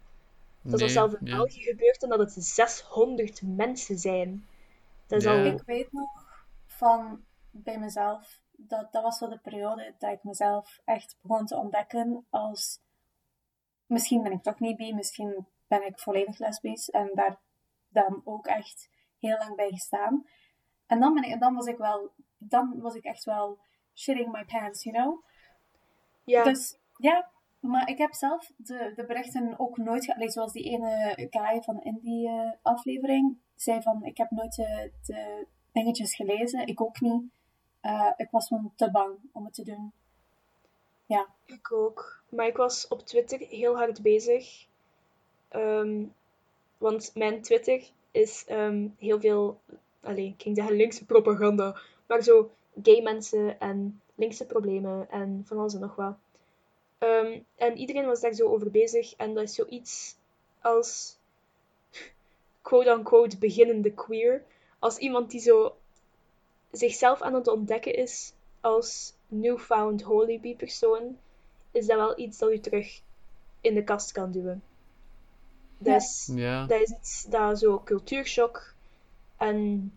A: Dat is al
C: Nee,
A: zelf in
C: ja.
A: België gebeurd en dat het 600 mensen zijn. Dat is
C: Ja.
A: al...
B: Ik weet nog van bij mezelf, dat, dat was zo de periode dat ik mezelf echt begon te ontdekken als misschien ben ik toch niet bi, misschien ben ik volledig lesbisch en daar dan ook echt heel lang bij gestaan. En dan, ben ik, dan was ik wel, dan was ik echt wel shitting my pants, you know?
A: Ja,
B: Dus ja, maar ik heb zelf de, de berichten ook nooit gelezen. Zoals die ene guy van in die eh, aflevering zei van ik heb nooit de, de dingetjes gelezen. Ik ook niet. Eh, ik was gewoon te bang om het te doen.
A: ik ook. Maar ik was op Twitter heel hard bezig. Ehm, want mijn Twitter is ehm, heel veel, allee, ik ging zeggen linkse propaganda, maar zo gay mensen en linkse problemen en van alles en nog wat. Ehm, en iedereen was daar zo over bezig en dat is zoiets als quote-unquote beginnende queer. Als iemand die zo zichzelf aan het ontdekken is als newfound holy persoon, is dat wel iets dat u terug in de kast kan duwen. Dat,
B: Ja.
A: is,
C: Ja.
A: dat is iets dat zo cultuurshock. En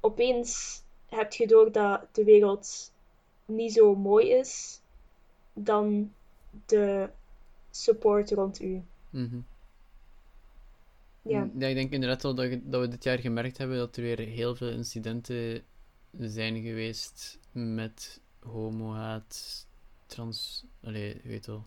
A: opeens heb je door dat de wereld niet zo mooi is dan de support rond u.
C: Mhm.
A: Ja.
C: Ja, ik denk inderdaad wel dat, dat we dit jaar gemerkt hebben dat er weer heel veel incidenten zijn geweest met homohaat, trans... Allee, je weet wel.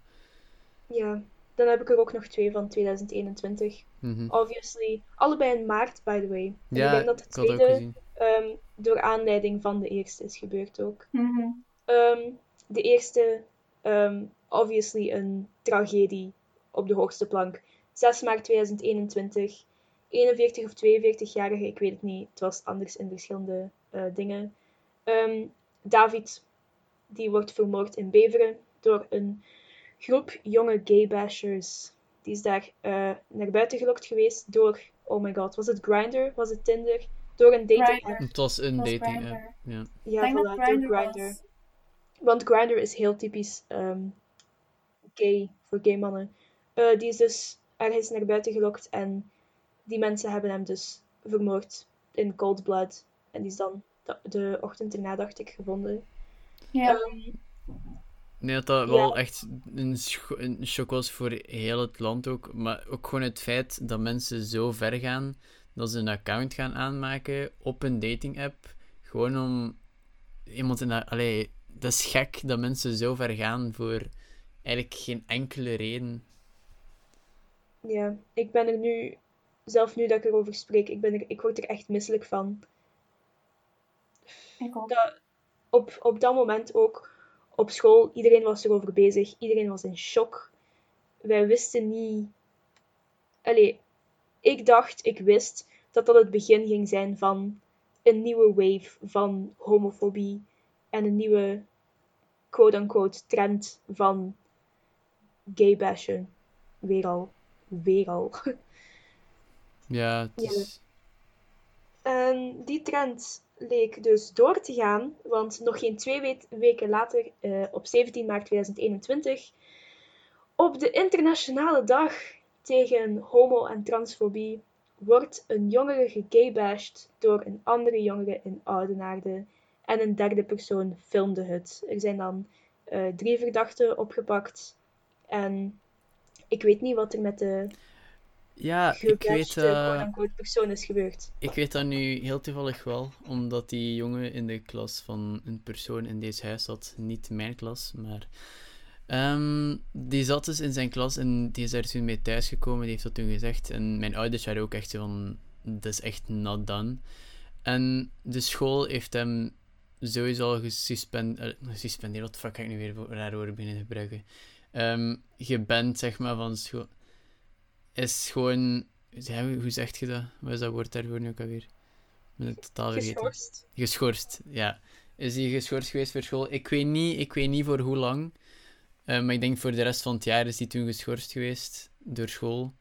A: Ja, dan heb ik er ook nog twee van 2021.
C: Mhm.
A: Obviously, allebei in maart, by the way. En
C: Ja,
A: ik denk dat de tweede ehm, door aanleiding van de eerste is gebeurd ook.
B: Mhm.
A: Ehm, de eerste, ehm, obviously een tragedie op de hoogste plank. 6 maart 2021. 41 of 42-jarige, ik weet het niet. Het was anders in verschillende eh, dingen. Ehm, David, die wordt vermoord in Beveren door een groep jonge gaybashers. Die is daar eh, naar buiten gelokt geweest door, oh my god, was het Grindr? Was het Tinder? Door een dating app.
C: Het was een
B: Het was
C: dating
B: Grindr.
C: app. Ja.
A: Ja, door
B: Grindr was.
A: Want Grindr is heel typisch ehm, gay, voor gay mannen. Eh, die is dus ergens naar buiten gelokt en die mensen hebben hem dus vermoord in cold blood. En die is dan de, de ochtend erna, dacht ik, gevonden.
B: Ja.
A: Ehm,
C: Nee, dat dat
A: Ja.
C: wel echt een, scho- een shock was voor heel het land ook. Maar ook gewoon het feit dat mensen zo ver gaan dat ze een account gaan aanmaken op een dating app. Gewoon om iemand in dat... Allee, dat is gek dat mensen zo ver gaan voor eigenlijk geen enkele reden.
A: Ja, ik ben er nu, zelf nu dat ik erover spreek, ik, ben er, ik word er echt misselijk van.
B: Ik ook.
A: dat, op, op dat moment ook op school, iedereen was erover bezig. Iedereen was in shock. Wij wisten niet. Allee, ik dacht, ik wist dat dat het begin ging zijn van een nieuwe wave van homofobie en een nieuwe quote-unquote trend van gaybashen. Weer al. Weer al.
C: Ja, het
A: Ja.
C: is...
A: En die trend leek dus door te gaan, want nog geen twee we- weken later, eh, op 17 maart 2021, op de internationale dag tegen homo- en transfobie, wordt een jongere gegaybashed door een andere jongere in Oudenaarde. En een derde persoon filmde het. Er zijn dan eh, drie verdachten opgepakt. En ik weet niet wat er met de
C: Ja, ik weet, eh,
A: quote-unquote persoon is gebeurd.
C: ik weet dat nu heel toevallig wel, omdat die jongen in de klas van een persoon in deze huis zat. Niet mijn klas, maar... ehm, die zat dus in zijn klas en die is daar toen mee thuisgekomen. Die heeft dat toen gezegd. En mijn ouders waren ook echt van... Dat is echt not done. En de school heeft hem sowieso al gesuspendeerd... Gesuspendeerd, wat fuck ga ik nu weer voor raar woorden beginnen gebruiken? Ehm geband, zeg maar, van school. Is gewoon... Ja, hoe zeg je dat? Wat is dat woord daarvoor nu ook alweer? Ik ben het totaal vergeten.
A: Geschorst.
C: Geschorst, ja. Is hij geschorst geweest voor school? Ik weet niet, ik weet niet voor hoe lang. Eh, maar ik denk voor de rest van het jaar is hij toen geschorst geweest door school.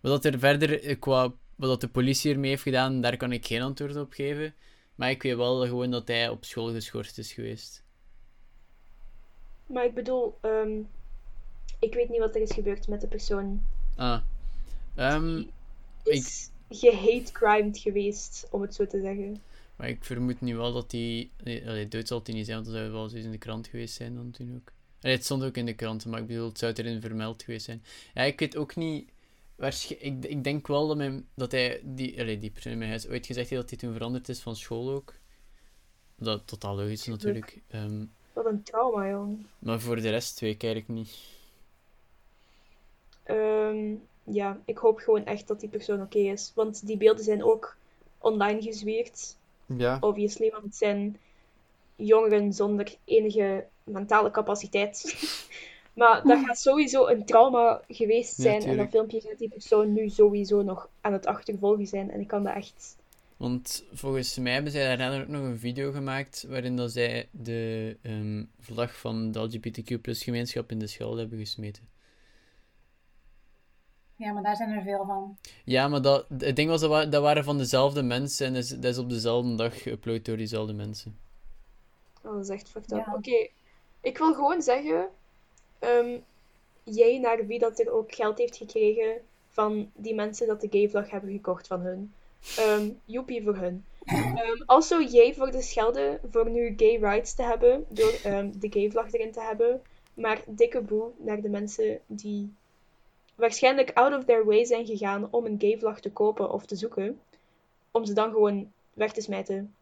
C: Wat dat er verder eh, qua wat dat de politie ermee heeft gedaan, daar kan ik geen antwoord op geven. Maar ik weet wel gewoon dat hij op school geschorst is geweest.
A: Maar ik bedoel, ehm, ik weet niet wat er is gebeurd met de persoon.
C: Ah. Ehm,
A: Die is gehate-crimed geweest, om het zo te zeggen.
C: maar ik vermoed nu wel dat hij... Nee, dood zal hij niet zijn, want dat zou wel eens in de krant geweest zijn dan toen ook. Allee, het stond ook in de krant, maar ik bedoel, het zou erin vermeld geweest zijn. Ja, ik weet ook niet... Ik, ik denk wel dat, mijn, dat hij, die, allee, die persoon in mijn huis, ooit gezegd heeft dat hij toen veranderd is van school ook. Dat totaal logisch is natuurlijk. Ehm,
A: Wat een trauma, jong.
C: maar voor de rest weet ik eigenlijk niet.
A: Ehm, ja, ik hoop gewoon echt dat die persoon oké is. Want die beelden zijn ook online gezwierd,
C: Ja.
A: obviously. Want het zijn jongeren zonder enige mentale capaciteit. maar dat gaat sowieso een trauma geweest
C: Ja,
A: zijn. en dat filmpje gaat die persoon nu sowieso nog aan het achtervolgen zijn. En ik kan dat echt...
C: Want volgens mij hebben zij daarna ook nog een video gemaakt waarin dat zij de ehm, vlag van de LGBTQ gemeenschap in de schelde hebben gesmeten.
B: Ja, maar daar zijn er veel van.
C: Ja, maar dat, het ding was, dat, wa- dat waren van dezelfde mensen en dat is, dat is op dezelfde dag geüpload door diezelfde mensen.
A: Oh, dat is echt fucked up.
B: Ja.
A: Oké, ik wil gewoon zeggen, ehm, jij naar wie dat er ook geld heeft gekregen van die mensen dat de gayvlag hebben gekocht van hun. Ehm joepie voor hun. Ehm also, jij voor de schelde voor nu gay rights te hebben, door ehm, de gayvlag erin te hebben. Maar dikke boe naar de mensen die waarschijnlijk out of their way zijn gegaan om een gayvlag te kopen of te zoeken. Om ze dan gewoon weg te smijten.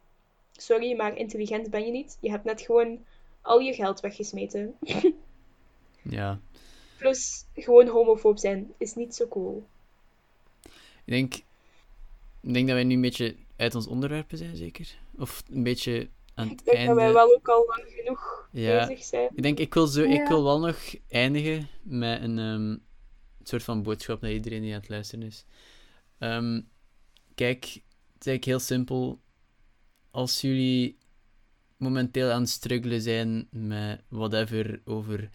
A: Sorry, maar intelligent ben je niet. Je hebt net gewoon al je geld weggesmeten.
C: Ja.
A: Plus, gewoon homofoob zijn is niet zo cool.
C: Ik denk, ik denk dat wij nu een beetje uit ons onderwerpen zijn, zeker? Of een beetje aan het
A: Ik denk dat wij
C: einde.
A: wel ook al lang genoeg
C: Ja.
A: bezig zijn.
C: Ik denk, ik wil, zo, ik wil wel nog eindigen met een ehm, soort van boodschap naar iedereen die aan het luisteren is. Ehm, kijk, het is eigenlijk heel simpel. Als jullie momenteel aan het struggelen zijn met whatever over.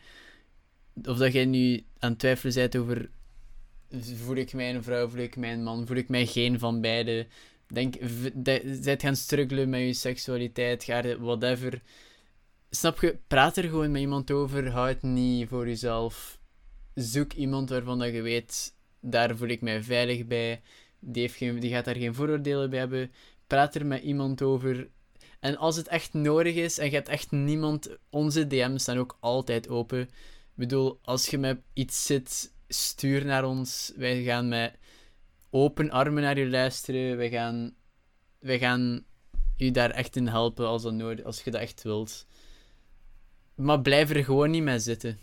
C: Of dat jij nu aan het twijfelen bent over. Voel ik mij een vrouw, voel ik mij een man, voel ik mij geen van beide. Denk, zijt gaan struggelen met je seksualiteit, ga er- whatever. Snap je? Praat er gewoon met iemand over. Hou het niet voor jezelf. Zoek iemand waarvan dat je weet, daar voel ik mij veilig bij. Die, heeft geen, die gaat daar geen vooroordelen bij hebben. Praat er met iemand over. En als het echt nodig is en je hebt echt niemand, onze DM's staan ook altijd open. Ik bedoel, als je met iets zit, stuur naar ons. Wij gaan met open armen naar je luisteren. Wij gaan, wij gaan je daar echt in helpen als, dat nodig, als je dat echt wilt. Maar blijf er gewoon niet mee zitten.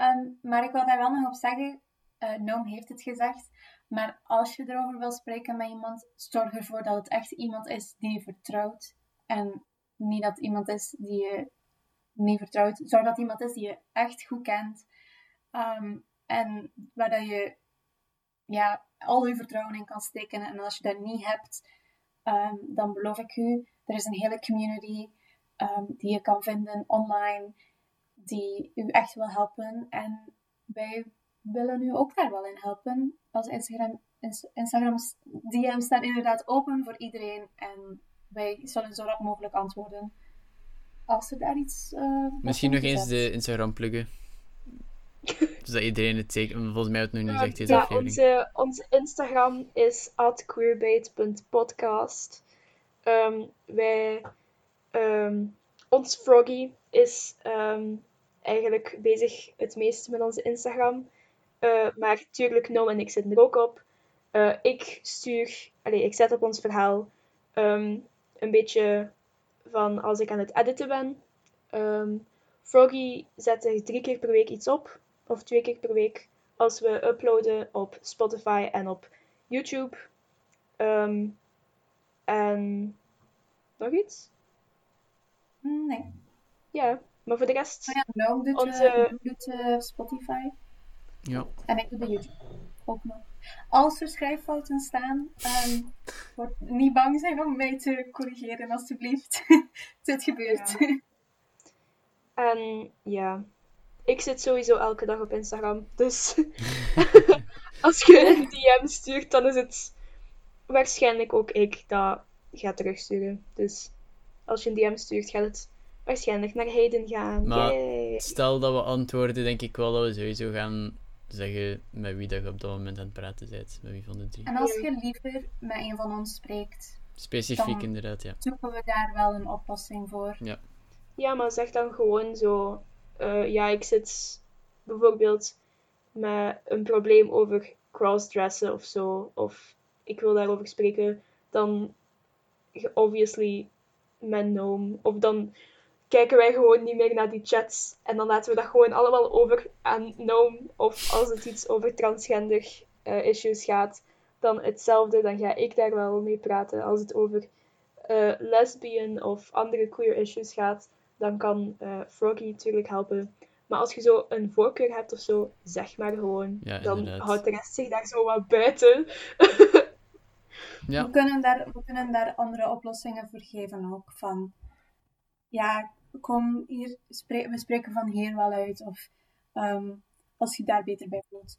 B: Ehm, maar ik wil daar wel nog op zeggen, Noam heeft het gezegd, maar als je erover wil spreken met iemand, zorg ervoor dat het echt iemand is die je vertrouwt. En niet dat iemand is die je niet vertrouwt. Zorg dat iemand is die je echt goed kent. Ehm, en waar dat je ja, al je vertrouwen in kan steken. En als je dat niet hebt, ehm, dan beloof ik u, er is een hele community die je kan vinden online die u echt wil helpen. En wij willen u ook daar wel in helpen. Als Instagram, Ins- Instagrams DM's staan inderdaad open voor iedereen. En wij zullen zo rap mogelijk antwoorden. Als er daar iets. eh, wordt
C: Misschien nog eens de Instagram pluggen. Zodat iedereen het zeker... Volgens mij had het nog niet gezegd deze
A: ja,
C: aflevering.
A: onze, onze Instagram is queerbait.podcast. Ehm, wij, ehm, ons Froggy is ehm, eigenlijk bezig het meeste met onze Instagram. Eh, maar tuurlijk, Noam en ik zitten er ook op. Eh, ik stuur, allee, ik zet op ons verhaal ehm, een beetje van als ik aan het editen ben. Ehm, Froggy zet er drie keer per week iets op, of twee keer per week als we uploaden op Spotify en op YouTube. Ehm, en nog iets?
B: Hmm, Nee.
A: Ja, maar voor de rest.
B: Maar ja, doet,
A: Onze-
B: eh, doet eh, Spotify.
C: Ja.
B: En ik doe de YouTube ook nog. Als er schrijffouten staan, ehm, word niet bang zijn om mij te corrigeren, alstublieft. Dit gebeurt.
A: En ja, ik zit sowieso elke dag op Instagram. Dus als je een DM stuurt, dan is het waarschijnlijk ook ik dat ga terugsturen. Dus als je een DM stuurt, gaat het waarschijnlijk naar Hayden gaan.
C: Maar
A: Yay.
C: Stel dat we antwoorden, denk ik wel dat we sowieso gaan zeggen met wie dat je op dat moment aan het praten bent. Met wie van de drie.
B: En als je liever met een van ons spreekt,
C: Specifiek
B: Dan-
C: inderdaad, ja.
B: zoeken we daar wel een oplossing voor.
A: Ja, maar zeg dan gewoon zo. eh, ja, ik zit bijvoorbeeld met een probleem over crossdressen of zo. Of ik wil daarover spreken. Dan obviously met Noam. Of dan kijken wij gewoon niet meer naar die chats. En dan laten we dat gewoon allemaal over aan Noam. Of als het iets over transgender eh, issues gaat, dan hetzelfde. Dan ga ik daar wel mee praten. Als het over eh, lesbian of andere queer issues gaat, dan kan eh, Froggy natuurlijk helpen. Maar als je zo een voorkeur hebt of zo, zeg maar gewoon.
C: Ja,
A: dan
C: inderdaad.
A: houdt de rest zich daar zo wat buiten.
C: Ja,
B: We, kunnen daar, we kunnen daar andere oplossingen voor geven ook. Van, ja, kom hier, we spreken van hier wel uit. Of ehm, als je daar beter bij voelt.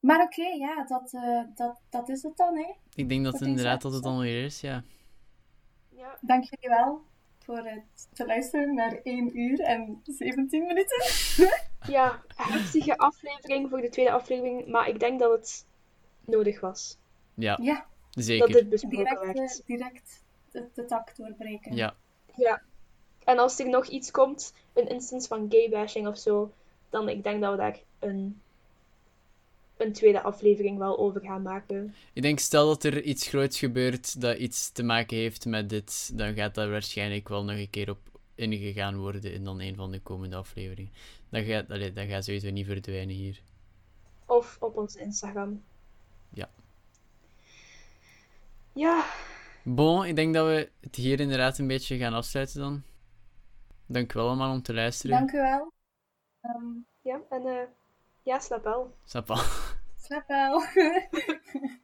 B: Maar oké, ja, dat, eh, dat, dat is het dan, hè.
C: ik denk dat het inderdaad dat het allemaal weer is, ja.
A: Ja,
B: Dank jullie wel. voor het te luisteren naar 1 uur en 17 minuten.
A: Ja, heftige aflevering voor de tweede aflevering, maar ik denk dat het nodig was.
C: Ja,
B: Ja,
A: Dat
C: zeker.
A: dit besproken
B: direct,
A: werd.
B: eh, direct de, de tak doorbreken.
C: Ja,
A: Ja. En als er nog iets komt, een instance van gaybashing of zo, dan ik denk dat we daar een, een tweede aflevering wel over gaan maken.
C: ik denk stel dat er iets groots gebeurt dat iets te maken heeft met dit, dan gaat daar waarschijnlijk wel nog een keer op ingegaan worden in dan een van de komende afleveringen. Dat gaat, allee, dat gaat sowieso niet verdwijnen hier.
A: Of op onze Instagram.
C: Ja.
A: Ja,
C: Bon, ik denk dat we het hier inderdaad een beetje gaan afsluiten dan. Dank u wel allemaal om te luisteren.
B: Dank u wel. Ehm,
A: ja, en eh ja, slaap wel.
C: Snap wel.
B: slaap wel.